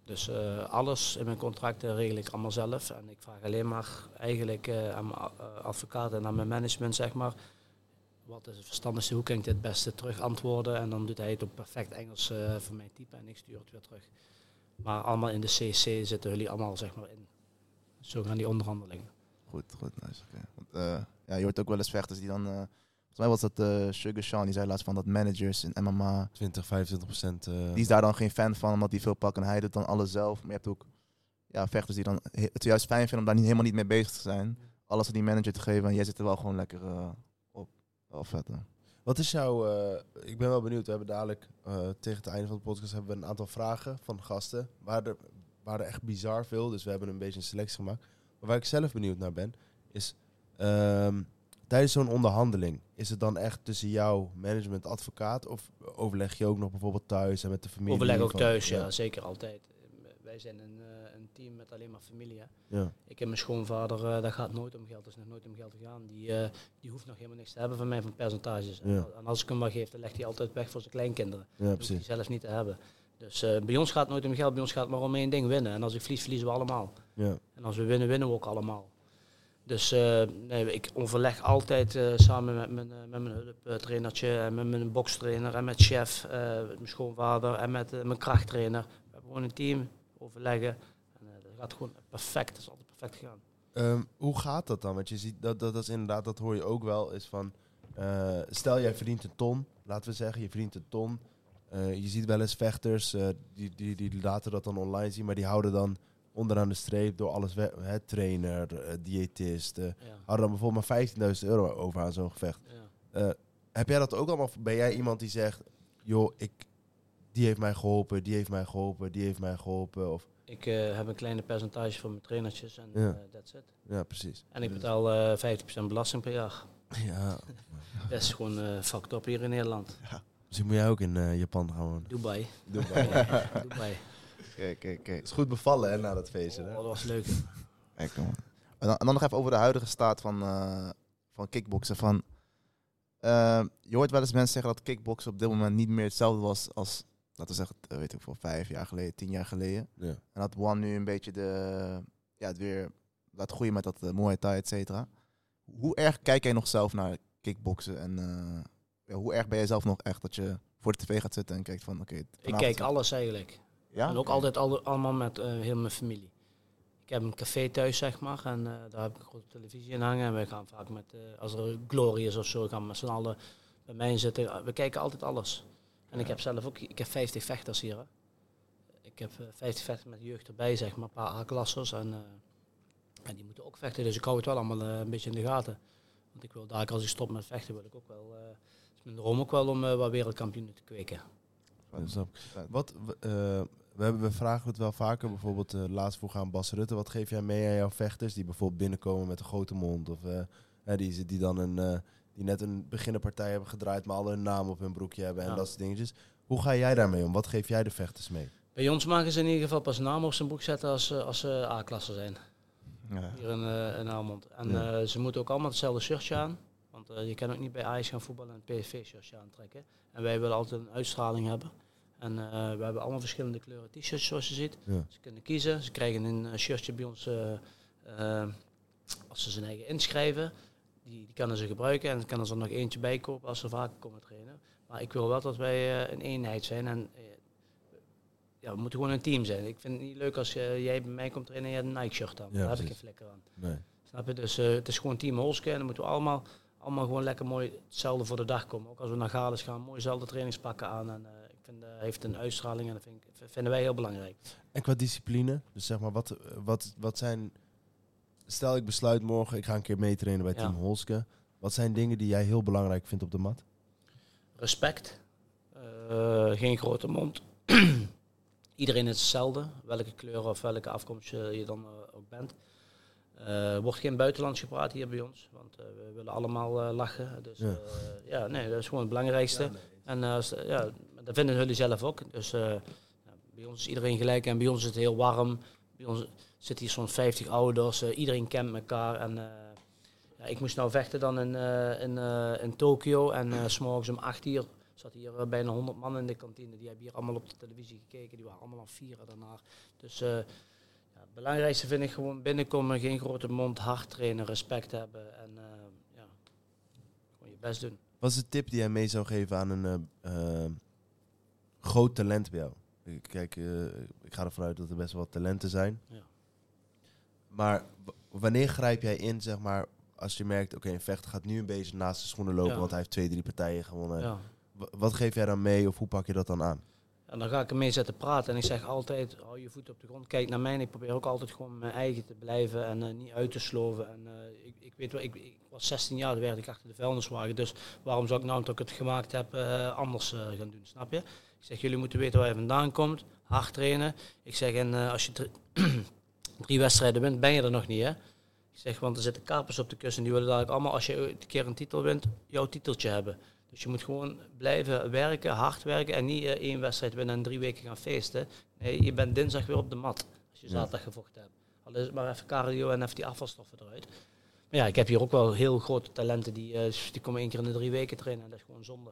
Dus eh, alles in mijn contracten regel ik allemaal zelf. En ik vraag alleen maar eigenlijk eh, aan mijn eh, advocaat en aan mijn management, zeg maar. Wat is het verstandigste? Hoe kan ik dit het beste terug antwoorden? En dan doet hij het op perfect Engels eh, voor mijn type en ik stuur het weer terug. Maar allemaal in de CC zitten jullie allemaal zeg maar in. Zo gaan die onderhandelingen. Goed, goed, nice. Want, ja, je hoort ook wel eens vechters die dan... volgens mij was dat eh, Sugar Sean, die zei laatst van dat managers in MMA... 20, 25 procent. eh, Die is daar dan geen fan van, omdat die veel pakken. En hij doet dan alles zelf. Maar je hebt ook ja, vechters die dan he- het juist fijn vinden om daar niet, helemaal niet mee bezig te zijn. alles aan die manager te geven. En jij zit er wel gewoon lekker eh, op. Wel vet, hè? Wat is jouw... ik ben wel benieuwd. We hebben dadelijk tegen het einde van de podcast hebben we een aantal vragen van gasten. Waar er, waren echt bizar veel. Dus we hebben een beetje een selectie gemaakt. Maar waar ik zelf benieuwd naar ben, is... ehm, tijdens zo'n onderhandeling, is het dan echt tussen jou, management, advocaat? Of overleg je ook nog bijvoorbeeld thuis en met de familie? Overleg ook thuis, ja, zeker altijd. Wij zijn een, eh, een team met alleen maar familie. hè. ja. Ik en mijn schoonvader, eh daar gaat nooit om geld, dat is nog nooit om geld gegaan. Die, eh, die hoeft nog helemaal niks te hebben van mij van percentages. Ja. En als ik hem maar geef, dan legt hij altijd weg voor zijn kleinkinderen. ja, Dat hoeft hij zelf niet te hebben. Dus bij ons gaat het nooit om geld, bij ons gaat het maar om één ding winnen. En als ik verlies, verliezen we allemaal. Ja. En als we winnen, winnen we ook allemaal. Dus eh, nee, ik overleg altijd eh, samen met mijn, eh, met mijn hulptrainertje en met mijn bokstrainer en met chef, met mijn schoonvader en met mijn krachttrainer. We hebben gewoon een team, overleggen. En dat gaat gewoon perfect, dat is altijd perfect gegaan. Ehm, hoe gaat dat dan? Want je ziet, dat, dat, dat is inderdaad, dat hoor je ook wel, is van... stel, jij verdient een ton, laten we zeggen, je verdient een ton. Je ziet wel eens vechters, die, die, die laten dat dan online zien, maar die houden dan onderaan de streep door alles weg. Hè, trainer, eh, diëtist, Ja. houden dan bijvoorbeeld maar 15.000 euro over aan zo'n gevecht. Ja. Eh, heb jij dat ook allemaal? Ben jij iemand die zegt, joh, ik, die heeft mij geholpen, die heeft mij geholpen, die heeft mij geholpen? Of, Ik eh, heb een kleine percentage van mijn trainertjes en Ja. eh, that's it. ja, precies. En ik betaal eh 50% belasting per jaar. Ja, Dat is gewoon eh fucked up hier in Nederland. misschien moet jij ook in Japan gaan wonen. Dubai. Dubai. Dubai. Kijk, kijk, kijk. is goed bevallen hè, na dat feest. Oh, Hè? dat was leuk. Kijk, man. En dan, en dan nog even over de huidige staat van, eh van kickboksen. Van, eh, je hoort wel eens mensen zeggen dat kickboksen op dit moment niet meer hetzelfde was als, laten we zeggen, eh, weet ik voor vijf jaar geleden, tien jaar geleden. Ja. En dat One nu een beetje de, ja, het weer laat groeien met dat uh, Muay Thai, et cetera. Hoe erg kijk jij nog zelf naar kickboksen? En eh, ja, hoe erg ben jij zelf nog echt dat je voor de tv gaat zitten en kijkt van, oké, Ik kijk alles eigenlijk. Ja? En ook altijd alle, allemaal met eh, heel mijn familie. Ik heb een café thuis, zeg maar. En eh, daar heb ik een grote televisie in hangen. En we gaan vaak met, eh, als er glory is of zo, gaan we met z'n allen bij mij zitten. We kijken altijd alles. En ik heb zelf ook, ik heb 50 vechters hier. Hè. Ik heb eh, 50 vechters met jeugd erbij, zeg maar. Een paar A-klassers. En, en die moeten ook vechten. Dus ik hou het wel allemaal een beetje in de gaten. Want ik wil daar, als ik stop met vechten, wil ik ook wel... is mijn droom ook wel om wat wereldkampioenen te kweken. Wat, we, hebben, we vragen het wel vaker, bijvoorbeeld eh, laatst vroeg aan Bas Rutte. Wat geef jij mee aan jouw vechters die bijvoorbeeld binnenkomen met een grote mond? Of eh, hè, die, die dan een, eh, die net een beginnerpartij hebben gedraaid, maar al hun naam op hun broekje hebben en Ja. dat soort dingetjes. Hoe ga jij daarmee om? Wat geef jij de vechters mee? Bij ons mogen ze in ieder geval pas een naam op zijn broek zetten als, ze- als ze A-klasse zijn. Ja. Hier in, eh in Helmond. En Ja. eh, ze moeten ook allemaal hetzelfde shirtje aan. Want eh, je kan ook niet bij Ajax gaan voetballen en een PSV-shirtje aantrekken. En wij willen altijd een uitstraling hebben. En eh, we hebben allemaal verschillende kleuren t-shirts zoals je ziet. Ja. Ze kunnen kiezen. Ze krijgen een eh, shirtje bij ons eh, als ze zijn eigen inschrijven. Die, die kunnen ze gebruiken en ze er nog eentje bij kopen als ze vaker komen trainen. Maar ik wil wel dat wij een eenheid zijn. En ja, we moeten gewoon een team zijn. Ik vind het niet leuk als jij bij mij komt trainen en je hebt een Nike-shirt aan. Ja, Daar heb ik geen flikker aan. Nee. Snap je? Dus het is gewoon team Holske en dan moeten we allemaal, allemaal gewoon lekker mooi hetzelfde voor de dag komen. Ook als we naar Gales gaan, mooi dezelfde trainingspakken aan. En vind, eh heeft een uitstraling en dat vind ik, vinden wij heel belangrijk. En qua discipline, dus zeg maar, wat, wat, wat zijn... Stel ik besluit morgen, ik ga een keer meetrainen bij Ja. Team Holske. Wat zijn dingen die jij heel belangrijk vindt op de mat? Respect, eh, geen grote mond. Iedereen is hetzelfde, welke kleur of welke afkomst je, je dan eh, ook bent. Er wordt geen buitenlands gepraat hier bij ons, want we willen allemaal lachen. Dus Ja. ja. nee, dat is gewoon het belangrijkste. En ja, dat vinden jullie zelf ook. Dus eh, ja, bij ons is iedereen gelijk en bij ons is het heel warm. Bij ons zitten hier zo'n 50 ouders, eh, iedereen kent elkaar. En, eh, ja, ik moest nou vechten dan in, in, in Tokio en s s'morgens om 8 uur zat hier bijna 100 man in de kantine. Die hebben hier allemaal op de televisie gekeken, die waren allemaal aan vieren daarna. Dus ja, het belangrijkste vind ik gewoon binnenkomen, geen grote mond, hard trainen, respect hebben en ja, gewoon je best doen. Wat is de tip die jij mee zou geven aan een groot talent bij jou? Ik- Kijk, eh, ik ga ervan uit dat er best wel wat talenten zijn. Ja. Maar wanneer grijp jij in, zeg maar, als je merkt, oké, een vechter gaat nu een beetje naast de schoenen lopen, Ja. want hij heeft twee, drie partijen gewonnen. Ja. Wat geef jij dan mee of hoe pak je dat dan aan? En dan ga ik ermee zitten praten. En ik zeg altijd, hou je voet op de grond, kijk naar mij. En ik probeer ook altijd gewoon mijn eigen te blijven en eh, niet uit te sloven. En eh, ik, ik weet wel, ik, ik was 16 jaar, toen werkte ik achter de vuilniswagen. Dus waarom zou ik nou, dat ik het gemaakt heb, anders gaan doen, snap je? Ik zeg, jullie moeten weten waar je vandaan komt, hard trainen. Ik zeg, en eh, als je drie, drie wedstrijden wint, ben je er nog niet, hè? Ik zeg, want er zitten kapers op de kussen. Die willen dadelijk allemaal, als je een keer een titel wint, jouw titeltje hebben. Dus je moet gewoon blijven werken, hard werken en niet eh, één wedstrijd winnen en drie weken gaan feesten. Nee, je bent dinsdag weer op de mat als je Ja. zaterdag gevochten hebt. Al is het maar even cardio en even die afvalstoffen eruit. Maar ja, ik heb hier ook wel heel grote talenten die, eh, die komen één keer in de drie weken trainen en dat is gewoon zonde.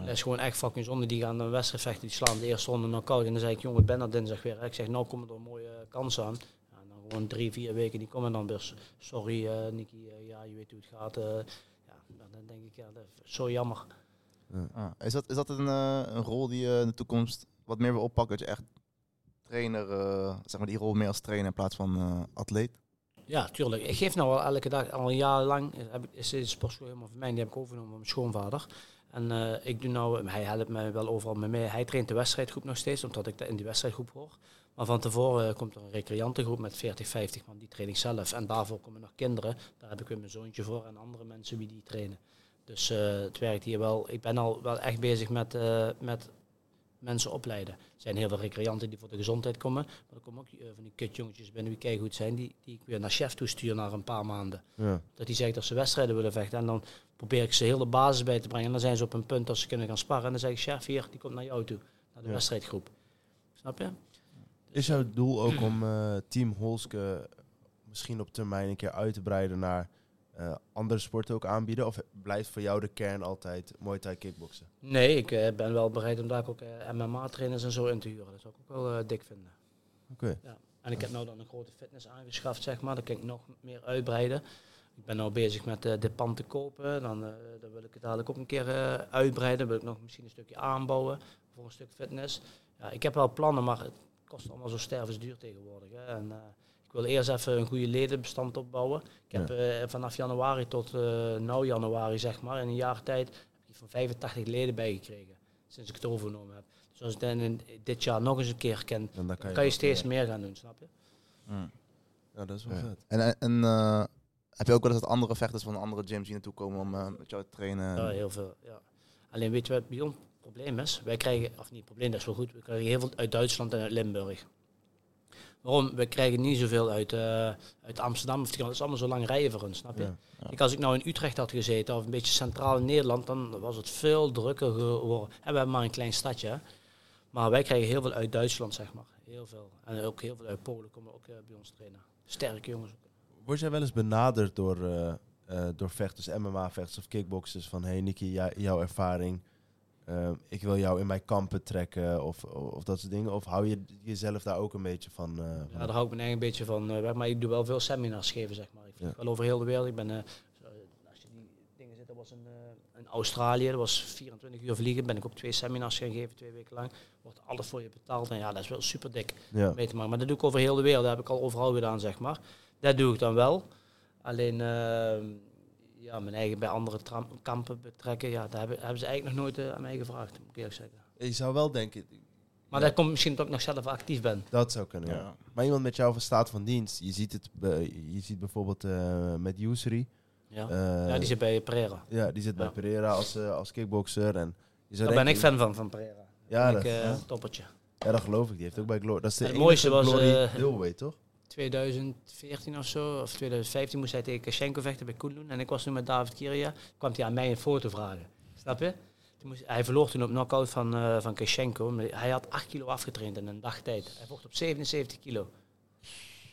Dat is gewoon echt fucking zonde. Die gaan een wedstrijd vechten, die slaan de eerste ronde knock-out. En dan zeg ik, jongen, ik ben er dinsdag weer. Ik zeg, nou komen er mooie eh, kansen aan. Ja, en dan gewoon drie, vier weken, die komen dan weer. Sorry, eh Nicky, eh, ja, je weet hoe het gaat. eh. ja, dan denk ik, ja, dat is zo jammer. Ah, is, dat, is dat een, een rol die je in de toekomst wat meer wil oppakken? Dat je echt trainer, eh, zeg maar die rol meer als trainer in plaats van eh, atleet? Ja, tuurlijk. Ik geef nou al elke dag, al een jaar lang, heb ik, is deze sportschool helemaal van mij. Die heb ik overgenomen van mijn schoonvader. En eh, ik doe nou, hij helpt mij wel overal mee mee. Hij traint de wedstrijdgroep nog steeds, omdat ik in die wedstrijdgroep hoor. Maar van tevoren eh, komt er een recreantengroep met 40, 50 man, die train ik zelf. En daarvoor komen nog kinderen, daar heb ik weer mijn zoontje voor en andere mensen wie die trainen. Dus eh, het werkt hier wel. Ik ben al wel echt bezig met, met mensen opleiden. Er zijn heel veel recreanten die voor de gezondheid komen. Maar er komen ook eh, van die kutjongetjes binnen wie kijken goed zijn, die, die ik weer naar chef toestuur na een paar maanden. Ja. Dat die zegt dat ze wedstrijden willen vechten. En dan probeer ik ze heel de basis bij te brengen. En dan zijn ze op een punt dat ze kunnen gaan sparren. En dan zeg ik, chef, hier, die komt naar jou toe. Naar de Ja. wedstrijdgroep. Snap je? Is jouw doel ook om eh, Team Holske misschien op termijn een keer uit te breiden naar eh, andere sporten ook aanbieden? Of blijft voor jou de kern altijd Muay Thai kickboksen? Nee, ik eh, ben wel bereid om daar ook eh, MMA-trainers en zo in te huren. Dat zou ik ook wel dik vinden. Oké. Ja. En ik heb nou dan een grote fitness aangeschaft, zeg maar. Dan kan ik nog meer uitbreiden. Ik ben nou bezig met dit pand te kopen. Dan, dan wil ik het dadelijk ook een keer uitbreiden. Dan wil ik nog misschien een stukje aanbouwen voor een stuk fitness. Ja, ik heb wel plannen, maar het kost allemaal zo stervensduur tegenwoordig. Hè. En, wil eerst even een goede ledenbestand opbouwen. Ik heb eh, vanaf januari tot eh nou januari, zeg maar, in een jaar tijd, heb ik van 85 leden bijgekregen. Sinds ik het overgenomen heb. Dus als ik dan in dit jaar nog eens een keer ken, En dan kan je, kan je steeds meer gaan doen, snap je? Ja, dat is wel Ja. vet. En, eh, heb je ook wel eens dat andere vechters van andere gyms hier naartoe komen om eh, met jou te trainen? Ja, heel veel. Ja. Alleen weet je wat bij ons het probleem is? Wij krijgen, of niet het probleem, dat is wel goed, we krijgen heel veel uit Duitsland en uit Limburg. Waarom? We krijgen niet zoveel uit, eh, uit Amsterdam of dat is allemaal zo lang rijden voor ons, snap je? Ja. Kijk, als ik nou in Utrecht had gezeten of een beetje centraal in Nederland, dan was het veel drukker geworden. En we hebben maar een klein stadje, hè. maar wij krijgen heel veel uit Duitsland, zeg maar. Heel veel. En ook heel veel uit Polen komen ook eh, bij ons trainen. Sterke jongens. ook. Word jij wel eens benaderd door, eh, door vechters, MMA-vechters of kickboxers van hey Nicky, jouw ervaring, eh, ik wil jou in mijn kampen trekken of, of dat soort dingen? Of hou je jezelf daar ook een beetje van? van Ja, daar hou ik me eigenlijk een beetje van eh, weg. Maar ik doe wel veel seminars geven, zeg maar. Ik vlieg Ja. wel over heel de wereld. Ik ben, eh, als je die dingen zit, dat was in, eh, in Australië. Dat was 24 uur vliegen. Ben ik ook twee seminars gaan geven, twee weken lang. Wordt alles voor je betaald. En ja, dat is wel super dik ja. mee te maken. Maar dat doe ik over heel de wereld. Dat heb ik al overal gedaan, zeg maar. Dat doe ik dan wel. Alleen, eh, ja, mijn eigen bij andere kampen betrekken, ja, daar hebben, hebben ze eigenlijk nog nooit eh, aan mij gevraagd, moet ik eerlijk zeggen. Je zou wel denken, Maar Ja. dat komt misschien dat ik nog zelf actief ben. dat zou kunnen. Ja. Ja. Maar iemand met jouw staat van dienst, je ziet het, je ziet bijvoorbeeld eh, met Yusri. Ja, eh, ja die zit bij Pereira. ja, die zit bij. Pereira als, eh, als kickboxer. En je zou Daar ben ik fan van, van Pereira. Ja, dat, ik, eh, ja. toppertje. ja, dat geloof ik. Die heeft ook bij Glory. Dat is de Het mooiste was, Glory toch? 2014 of zo, of 2015 moest hij tegen Kashenko vechten bij Koenloen. En ik was toen met David Kiria. kwam hij aan mij een foto vragen. Snap je? Toen moest, hij verloor toen op knockout van, eh van Kashenko. Hij had 8 kilo afgetraind in een dag tijd. Hij vocht op 77 kilo.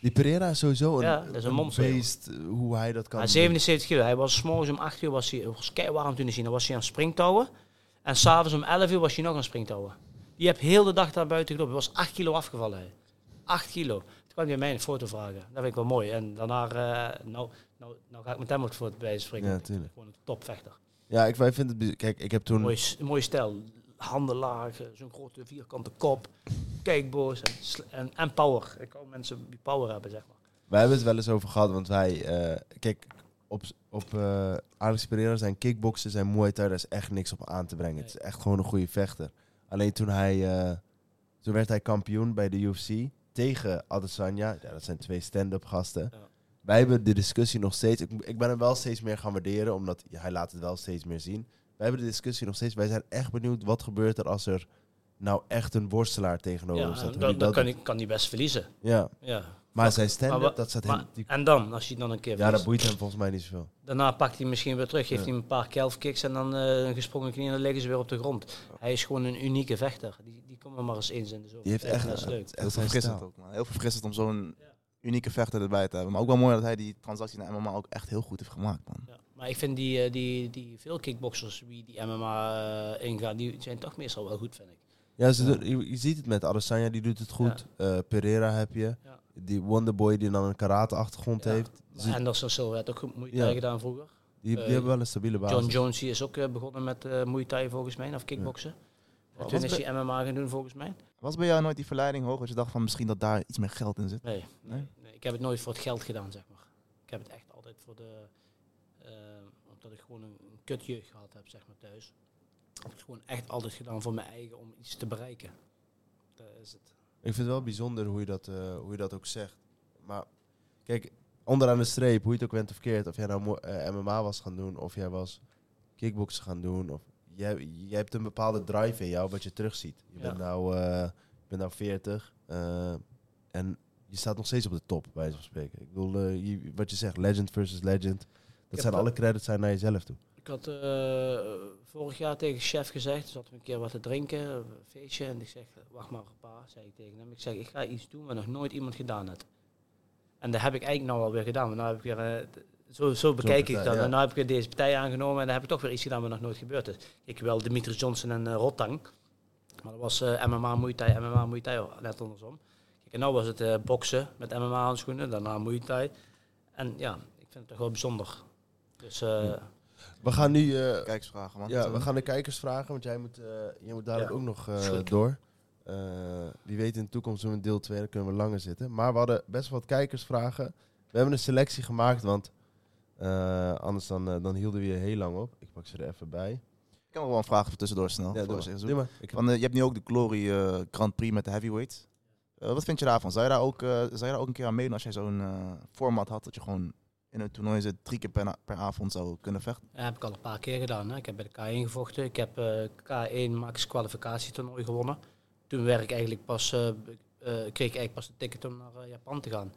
Die Pereira is sowieso een, Ja, dat is een monster, joh. beest, eh, hoe hij dat kan Ja, doen. 77 kilo. Hij was morgens om 8 uur was hij, het was warm toen te zien. Dan was hij aan het springtouwen. En s'avonds om 11 uur was hij nog aan springtouwen. Die heb heel de dag daar buiten gelopen. Hij was 8 kilo afgevallen. Hij. 8 kilo. Kwam hij mij een foto vragen. Dat vind ik wel mooi. En daarna, eh, nou, nou, nou ga ik met hem op de foto bij springen. Ja, tuurlijk. Gewoon een topvechter. Ja, ik, wij vinden het... Kijk, ik heb toen... Mooi, s- mooi stijl. Handen laag, eh, zo'n grote vierkante kop. Kijkboos en, en, en power. Ik hou mensen die power hebben, zeg maar. Wij hebben het wel eens over gehad, want wij... eh, kijk, op, op Alex Pereira zijn kickboksen, zijn Muay Thai, daar is echt niks op aan te brengen. Het is echt gewoon een goede vechter. Alleen toen hij, toen werd hij kampioen bij de UFC tegen Adesanya. Ja, dat zijn twee stand-up gasten. Ja. Wij hebben de discussie nog steeds. Ik, ik ben hem wel steeds meer gaan waarderen, omdat ja, hij laat het wel steeds meer zien. Wij hebben de discussie nog steeds. Wij zijn echt benieuwd wat gebeurt er als er nou echt een worstelaar tegenover Ja, staat. dan, dan dat kan, hij, kan hij best verliezen. Ja, Ja. Maar zijn Maar wa- dat staat Maar- hem... die- en dan, als hij dan een keer ja, dat boeit hem volgens mij niet zoveel. Daarna pakt hij misschien weer terug, geeft Ja. hij hem een paar calf kicks en dan eh, een gesprongen knie en dan liggen ze weer op de grond. Hij is gewoon een unieke vechter. Die, die komt er maar eens eens in de zoveel Die heeft echt, dat is het leuk. is Heel verfrissend ook, man. Heel verfrissend om zo'n unieke vechter erbij te hebben. Maar ook wel mooi dat hij die transactie naar MMA ook echt heel goed heeft gemaakt, man. Ja. Maar ik vind die, eh, die, die veel kickboxers die die MMA eh, ingaan, die zijn toch meestal wel goed, vind ik. Ja, ze Ja. doen- je, je ziet het met Adesanya, die doet het goed. Eh, Pereira heb je. Ja. Die Wonderboy die dan een karate-achtergrond Ja. heeft. Ze- Anderson Silva had ook goed Ja. Thai gedaan vroeger. die, die eh, hebben wel een stabiele basis. John Jones die is ook eh, begonnen met eh Muay Thai volgens mij, of kickboksen. En Wat toen is hij MMA gaan doen volgens mij. Was bij jou nooit die verleiding hoog als je dacht van misschien dat daar iets meer geld in zit? Nee, nee, Nee? ik heb het nooit voor het geld gedaan, zeg maar. Ik heb het echt altijd voor de... eh, omdat ik gewoon een, een kutjeugd gehad heb, zeg maar, thuis. Heb het gewoon echt altijd gedaan voor mijn eigen, om iets te bereiken. Dat is het. Ik vind het wel bijzonder hoe je dat, eh, hoe je dat ook zegt. Maar kijk, onderaan de streep, hoe je het ook went of verkeerd, of jij nou mo- eh, MMA was gaan doen, of jij was kickboksen gaan doen, of jij, jij hebt een bepaalde drive in jou wat je terugziet. Je Ja. bent nou, eh, je bent nou 40 eh, en je staat nog steeds op de top, bij wijze van spreken. Ik bedoel, je- wat je zegt, legend versus legend, dat zijn alle credits zijn naar jezelf toe. Ik had eh, vorig jaar tegen de chef gezegd, zat we een keer wat te drinken, een feestje. En ik zeg, wacht maar een paar, zei ik tegen hem. Ik zeg, ik ga iets doen wat nog nooit iemand gedaan heeft. En dat heb ik eigenlijk nou alweer gedaan. Maar nou heb ik weer, eh, zo, zo bekijk ik dat. ja. En nu heb ik weer deze partij aangenomen en dan heb ik toch weer iets gedaan wat nog nooit gebeurd is. Ik wel Dimitri Johnson en Rotang. Maar dat was MMA Muay Thai, MMA Muay Thai, oh, net andersom. Kijk, en nou was het boksen met MMA handschoenen, daarna Muay Thai. En ja, ik vind het toch wel bijzonder. Dus We gaan nu... eh, Kijkersvragen, man. Ja, we gaan de kijkers vragen, want jij moet, eh jij moet dadelijk Ja. ook nog eh, door. Wie weet in de toekomst doen we een deel 2, dan kunnen we langer zitten. Maar we hadden best wel wat kijkersvragen. We hebben een selectie gemaakt, want anders dan, dan hielden we je heel lang op. Ik pak ze er even bij. Ik heb nog wel een vraag tussendoor snel. Ja, doe maar. je Doe maar. Hebt nu ook de Glory Grand Prix met de heavyweights. Eh, wat vind je daarvan? Zou je daar ook, zou je daar ook een keer aan meedoen als jij zo'n format had dat je gewoon in een toernooi zit, drie keer per, per avond zou kunnen vechten? Dat heb ik al een paar keer gedaan. Hè. Ik heb bij de K1 gevochten. Ik heb eh, K1 Max kwalificatietoernooi gewonnen. Toen werd eigenlijk pas, eh, eh, kreeg ik eigenlijk pas een ticket om naar Japan te gaan.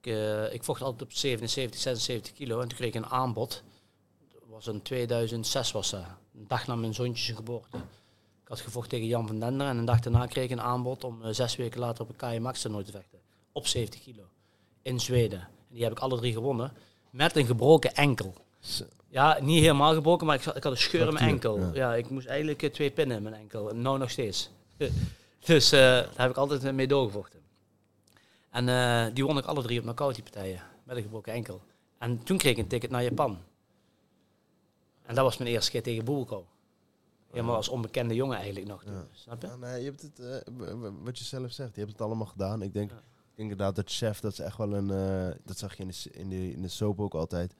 Ik, ik vocht altijd op 77, 76 kilo en toen kreeg ik een aanbod. Dat was in 2006 was dat. Een dag na mijn zoontje zijn geboorte. Ik had gevochten tegen Jan van Dender en een dag daarna kreeg ik een aanbod om zes weken later op een K1 Max toernooi te vechten. Op 70 kilo. In Zweden. En die heb ik alle drie gewonnen. Met een gebroken enkel. Ja, niet helemaal gebroken, maar ik, ik had een scheur in mijn enkel. ja. Ja. ik moest eigenlijk eh, twee pinnen in mijn enkel. En nou nog steeds. dus eh, daar heb ik altijd mee doorgevochten. En eh, die won ik alle drie op knockout die partijen. Met een gebroken enkel. En toen kreeg ik een ticket naar Japan. En dat was mijn eerste keer tegen Boelko. Helemaal als onbekende jongen eigenlijk nog. toen. Ja. Snap je? Ja, nee, je hebt het, wat je zelf zegt, je hebt het allemaal gedaan. Ik denk inderdaad dat chef, dat is echt wel een, eh, dat zag je in de, in, de, in de soap ook altijd.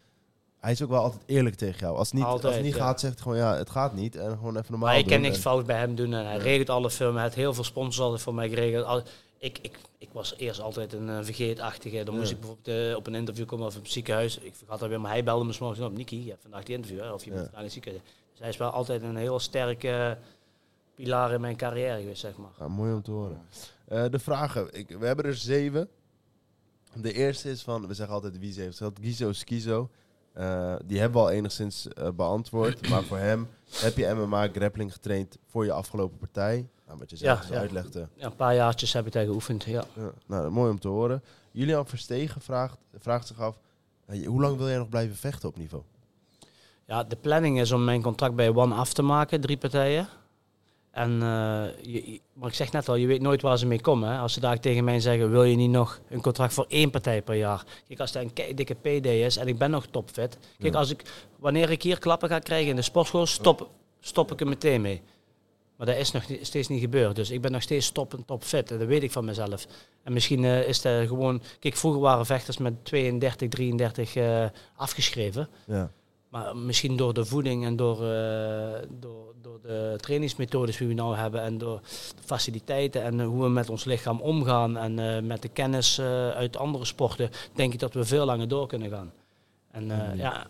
Hij is ook wel altijd eerlijk tegen jou. Als het niet, als Altijd, het niet ja. gaat, zegt hij gewoon ja, het gaat niet. En gewoon even normaal Maar ik kan niks En- fout bij hem doen. En hij Ja. regelt alle filmen. Hij had heel veel sponsors altijd voor mij geregeld. Al- Ik, ik, ik was eerst altijd een eh, vergeetachtige. Dan moest ik bijvoorbeeld eh, op een interview komen of op het ziekenhuis. Ik vergat dat weer, maar hij belde me s'morgens op. Niki, je hebt vandaag die interview. Hè? Of je moet vandaag in het ziekenhuis. Dus hij is wel altijd een heel sterke pilaar in mijn carrière geweest, zeg maar. Ja, mooi om te horen. Eh, de vragen, ik, we hebben er zeven. De eerste is van, we zeggen altijd wie ze heeft gehad, Gizo Skizo. Eh, die hebben we al enigszins eh, beantwoord. maar voor hem, heb je MMA grappling getraind voor je afgelopen partij? Nou, wat je zelf Ja, uitlegde. Ja, een paar jaartjes heb ik daar geoefend, ja. Ja, nou, mooi om te horen. Julian Verstegen vraagt, vraagt zich af, hoe lang wil jij nog blijven vechten op niveau? Ja, de planning is om mijn contract bij One af te maken, drie partijen. En, eh, je, maar ik zeg net al, je weet nooit waar ze mee komen. Hè. Als ze daar tegen mij zeggen, wil je niet nog een contract voor één partij per jaar? Kijk, als dat een kei- dikke PD is en ik ben nog topfit. Kijk, Ja. als ik, wanneer ik hier klappen ga krijgen in de sportschool, stop, stop ik er meteen mee. Maar dat is nog niet- steeds niet gebeurd. Dus ik ben nog steeds top en topfit. En dat weet ik van mezelf. En misschien eh, is dat gewoon... Kijk, vroeger waren vechters met 32, 33 eh, afgeschreven. Ja. Maar misschien door de voeding en door, eh, door, door de trainingsmethodes die we nou hebben en door de faciliteiten en hoe we met ons lichaam omgaan en eh, met de kennis eh, uit andere sporten, denk ik dat we veel langer door kunnen gaan. En eh, ja,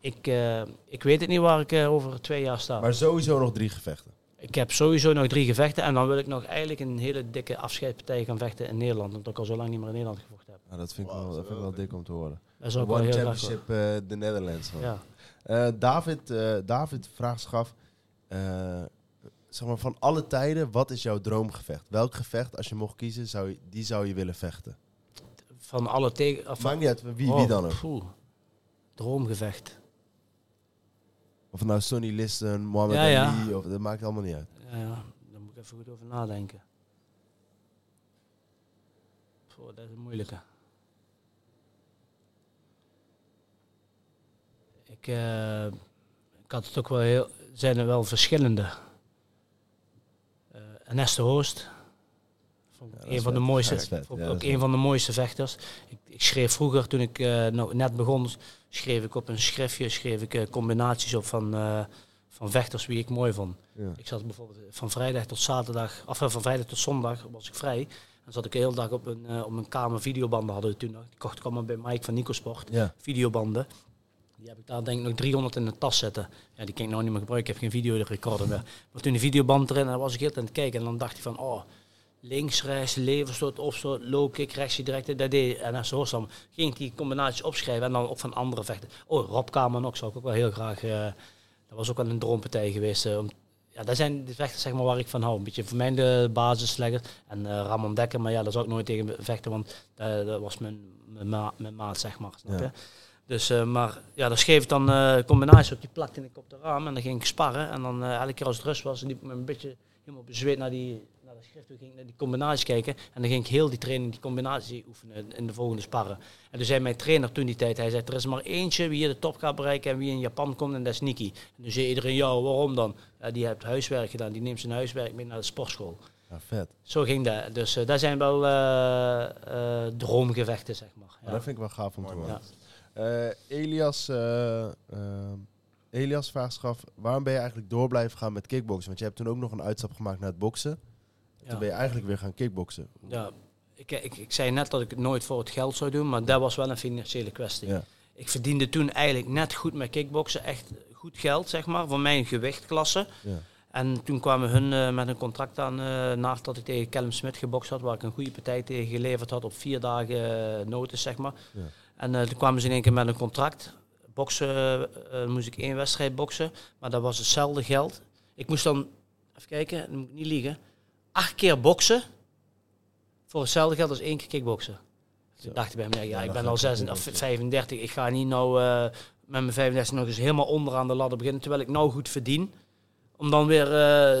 ik, eh, ik weet het niet waar ik over twee jaar sta. Maar sowieso nog drie gevechten. Ik heb sowieso nog drie gevechten en dan wil ik nog eigenlijk een hele dikke afscheidspartij gaan vechten in Nederland, omdat ik al zo lang niet meer in Nederland gevochten heb. Nou, dat vind ik, wel, dat vind ik wel dik om te horen. Dat is ook wel One heel graag. Championship eh de Netherlands. man. Ja. Eh, David, eh, David vraagt zich af, zeg maar van alle tijden, wat is jouw droomgevecht? Welk gevecht, als je mocht kiezen, zou je, die zou je willen vechten? Van alle tegen... Maakt niet uit wie, wie Oh, dan ook. poeh. Droomgevecht. Of nou Sonny Liston, Mohamed Ja, ja. Ali, of, dat maakt allemaal niet uit. Ja, ja, daar moet ik even goed over nadenken. Poeh, dat is een moeilijke. Ik, eh, ik had het ook wel heel... zijn er wel verschillende. Eh Ernesto Hoost. Ja, een van de mooiste, vet. Ja, ook een van de mooiste vechters. Ik, ik schreef vroeger, toen ik eh, net begon, schreef ik op een schriftje schreef ik, eh, combinaties op van, van vechters wie ik mooi vond. Ja. Ik zat bijvoorbeeld van vrijdag tot zaterdag, of van vrijdag tot zondag was ik vrij. Dan zat ik de hele dag op een, op mijn kamer videobanden hadden we toen nog. Die kocht ik allemaal bij Mike van Nicosport. Videobanden. Die heb ik daar denk ik nog 300 in de tas zitten. Ja, die kan ik nou niet meer gebruiken. Ik heb geen videorecorder meer. Maar toen die videoband erin, dan was ik heel aan het kijken. En dan dacht hij van, oh, links, rechts, leverstoot, opstoot, low kick, rechts, direct. Dat deed En zo dan ging ik die combinaties opschrijven. En dan ook van andere vechten. Oh, Rob Kamer ook, zou ik ook wel heel graag... eh, dat was ook wel een droompartij geweest. eh, om, ja, dat zijn de vechters zeg maar, waar ik van hou. Een beetje voor mij de basislegger. En eh, Ramon Dekker, maar ja, daar zou ik nooit tegen vechten, want dat was mijn, mijn, ma- mijn maat, zeg maar. Snap Ja. Dus, eh, maar ja, dan schreef ik dan eh combinaties op, die plakte ik op de raam en dan ging ik sparren. En dan eh, elke keer als het rust was, liep ik met een beetje helemaal bezweet naar die, naar de schrift toe, ging ik naar die combinaties kijken. En dan ging ik heel die training, die combinatie oefenen in de volgende sparren. En toen zei mijn trainer toen die tijd, hij zei, er is maar eentje wie hier de top gaat bereiken en wie in Japan komt en dat is Nikki. En toen zei iedereen, ja, waarom dan? Ja, die heeft huiswerk gedaan, die neemt zijn huiswerk mee naar de sportschool. Ja, vet. Zo ging dat. Dus eh dat zijn wel eh, eh, droomgevechten, zeg maar. Maar Ja. dat vind ik wel gaaf om te horen. Eh, Elias, eh, eh, Elias vraagt zich af, waarom ben je eigenlijk door blijven gaan met kickboksen? Want je hebt toen ook nog een uitstap gemaakt naar het boksen. En Ja. Toen ben je eigenlijk weer gaan kickboksen. Ja, ik, ik, ik zei net dat ik het nooit voor het geld zou doen, maar dat was wel een financiële kwestie. Ja. Ik verdiende toen eigenlijk net goed met kickboksen, echt goed geld, zeg maar, voor mijn gewichtklasse. Ja. En toen kwamen hun met een contract aan, eh nadat ik tegen Callum Smith gebokst had, waar ik een goede partij tegen geleverd had op vier dagen uh, notice, zeg maar. Ja. En eh, toen kwamen ze in één keer met een contract. Boksen, eh, eh, moest ik één wedstrijd boksen, maar dat was hetzelfde geld. Ik moest dan, even kijken, dan moet ik niet liegen, acht keer boksen voor hetzelfde geld als één keer kickboksen. Toen dacht ik bij me, ja, Ja, ik ben al ik 36, kickboksen. of 35, ik ga niet nou met mijn 35 nog eens helemaal onderaan de ladder beginnen, terwijl ik nou goed verdien. Om dan weer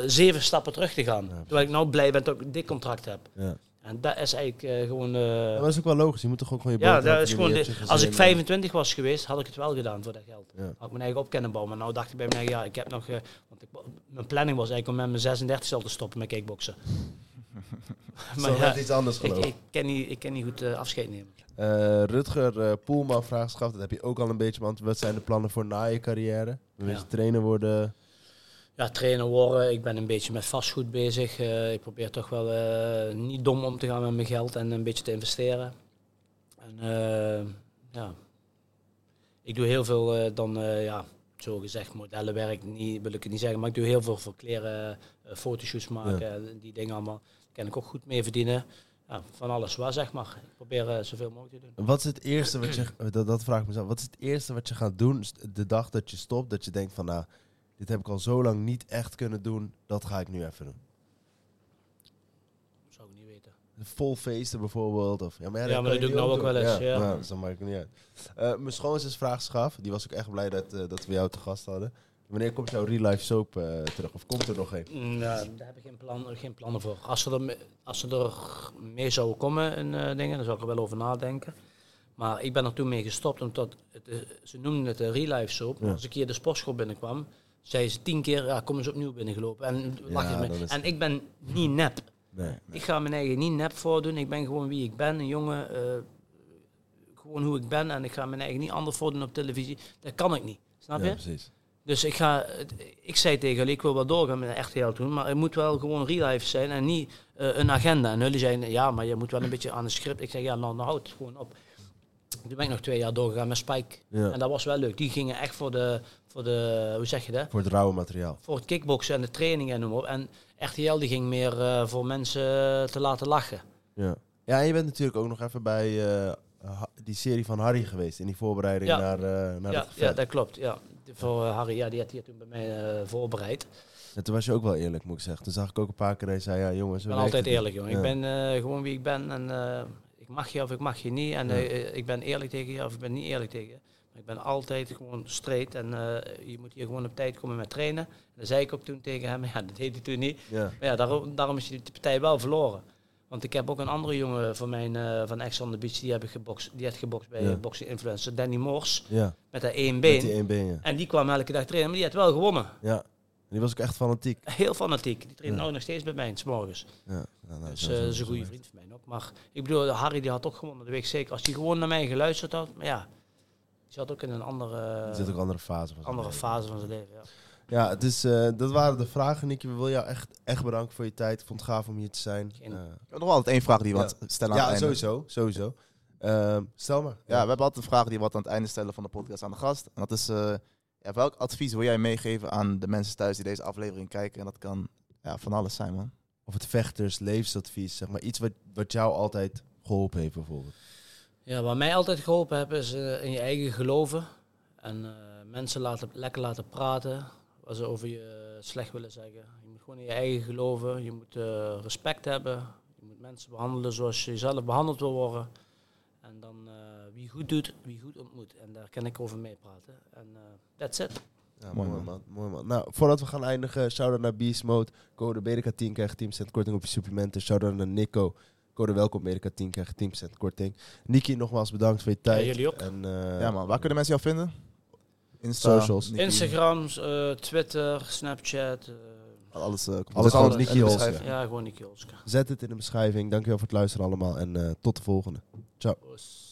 zeven stappen terug te gaan. terwijl ik nou blij ben dat ik dit contract heb. Ja. En dat is eigenlijk eh, gewoon... eh, Maar dat is ook wel logisch, je moet toch ook gewoon je ja, dat is gewoon de- als ik gezin en- 25 was geweest, had ik het wel gedaan voor dat geld. Ja. Had ik mijn eigen op kunnen bouwen. Maar nou dacht ik bij mij, ja, ik heb nog... eh, want ik, mijn planning was eigenlijk om met mijn 36 al te stoppen met kickboksen. Zo net iets anders ik, geloof ik, kan niet, ik kan niet goed afscheid nemen. Rutger Poelman vraagt dat heb je ook al een beetje beantwoord. Wat zijn de plannen voor na je carrière? Wil je Ja. trainer worden? Ja, trainer worden. Ik ben een beetje met vastgoed bezig. Eh, ik probeer toch wel eh, niet dom om te gaan met mijn geld en een beetje te investeren. En eh, ja, ik doe heel veel dan, ja, zo gezegd, modellenwerk, niet, wil ik het niet zeggen, maar ik doe heel veel voor kleren, fotoshoots maken, en die dingen allemaal. Daar kan ik ook goed mee verdienen. Ja, van alles wat, zeg maar. Ik probeer zoveel mogelijk te doen. Wat is het eerste wat je, dat, dat vraag ik mezelf, wat is het eerste wat je gaat doen de dag dat je stopt? Dat je denkt van, nou, dit heb ik al zo lang niet echt kunnen doen, dat ga ik nu even doen. Zou ik niet weten. Vol feesten bijvoorbeeld. Of, ja, maar, Ja, maar dat doe ik nou ook wel eens, ja. Nou, dus dan maakt het niet uit. Eh, mijn schoonzus vraagt zich af, die was ook echt blij dat, eh, dat we jou te gast hadden. Wanneer komt jouw real life soap eh, terug? Of komt er nog een? Mm, Ja, daar heb ik geen, plan, geen plannen voor. Als ze er, als ze er mee zouden komen in eh, dingen, dan zou ik er wel over nadenken. Maar ik ben er toen mee gestopt, omdat het, ze noemden het de real life soap. Ja. Als ik hier de sportschool binnenkwam, zei ze tien keer, ja, kom eens opnieuw binnengelopen. En, lach me. is- en ik ben niet nep. Nee. Ik ga mijn eigen niet nep voordoen. Ik ben gewoon wie ik ben, een jongen. eh, gewoon hoe ik ben en ik ga mijn eigen niet anders voordoen op televisie. Dat kan ik niet. Snap je? Ja, precies. Dus ik ga, ik zei tegen jullie, ik wil wel doorgaan met RTL doen, maar het moet wel gewoon real life zijn en niet eh, een agenda. En jullie zeiden, ja, maar je moet wel een beetje aan de script. Ik zeg, ja, nou, nou houd het gewoon op. Toen ben ik nog twee jaar doorgegaan met Spike. Ja. En dat was wel leuk. Die gingen echt voor de, voor de hoe zeg je dat? Voor het rauwe materiaal. Voor het kickboksen en de training en noem op. En RTL die ging meer eh, voor mensen te laten lachen. Ja. ja, en je bent natuurlijk ook nog even bij eh, die serie van Harry geweest. In die voorbereiding Ja. naar, eh naar Ja, ja, dat klopt. Ja. Voor eh, Harry, ja, die had hier toen bij mij eh, voorbereid. En toen was je ook wel eerlijk, moet ik zeggen. Toen zag ik ook een paar keer dat je zei, ja jongens... Ik ben altijd eerlijk, jongen. Ja. Ik ben eh, gewoon wie ik ben en eh, ik mag je of ik mag je niet. En eh, ik ben eerlijk tegen je of ik ben niet eerlijk tegen je. Ik ben altijd gewoon straight en eh, je moet hier gewoon op tijd komen met trainen. En dat zei ik ook toen tegen hem, ja, dat deed hij toen niet. Ja. Maar ja, daarom, daarom is die partij wel verloren. Want ik heb ook een andere jongen van mijn, eh, van Ex on the Beach, die, heb ik gebokst, die had gebokst bij Ja. Boxing Influencer, Danny Mors, ja, met dat één met been. die één been, ja. En die kwam elke dag trainen, maar die had wel gewonnen. ja. En die was ook echt fanatiek. Heel fanatiek. Die traint nou nog steeds bij mij, s morgens. Ja. Nou, Dus eh, dat is een zo goede vriend van mij ook. Maar ik bedoel, Harry die had ook gewonnen, dat weet ik zeker. Als hij gewoon naar mij geluisterd had, maar ja, zat ook in een andere. Er zit ook een andere fase van zijn andere leven. fase van zijn leven. Ja. Ja, het is, eh, dat waren de vragen, Nicky. We willen jou echt, echt bedanken voor je tijd. Ik vond het gaaf om hier te zijn. Eh, heb nog altijd één vraag die we Ja. wat stellen aan ja, het einde. sowieso. sowieso. Ehm, stel maar. Ja, we hebben altijd een vraag die we wat aan het einde stellen van de podcast aan de gast. En dat is, eh, ja, welk advies wil jij meegeven aan de mensen thuis die deze aflevering kijken? En dat kan ja, van alles zijn, man. Of het vechters, levensadvies, zeg maar. Iets wat, wat jou altijd geholpen heeft, bijvoorbeeld. Ja, wat mij altijd geholpen heeft, is eh, in je eigen geloven. En eh, mensen laten, lekker laten praten, wat ze over je slecht willen zeggen. Je moet gewoon in je eigen geloven, je moet eh, respect hebben. Je moet mensen behandelen zoals je zelf behandeld wil worden. En dan eh, wie goed doet, wie goed ontmoet. En daar kan ik over meepraten. En eh that's it. Ja, Mooi, mooi, man. man. Mooi man. Nou, voordat we gaan eindigen, shout-out naar Beast Mode. Code BDK10 krijgt 10% korting op je supplementen. Shout-out naar Nico. Code welkom BDK10 krijgt 10% korting. Niki, nogmaals bedankt voor je tijd. jullie ook. En, eh, ja, man. Waar kunnen mensen jou vinden? Insta, Socials. Nicky, Instagram, eh, Twitter, Snapchat. eh, Alles, komt Alles in de Olsen. beschrijving. ja, gewoon Nicky Olska. Zet het in de beschrijving. Dankjewel voor het luisteren allemaal. En eh, tot de volgende. Ciao.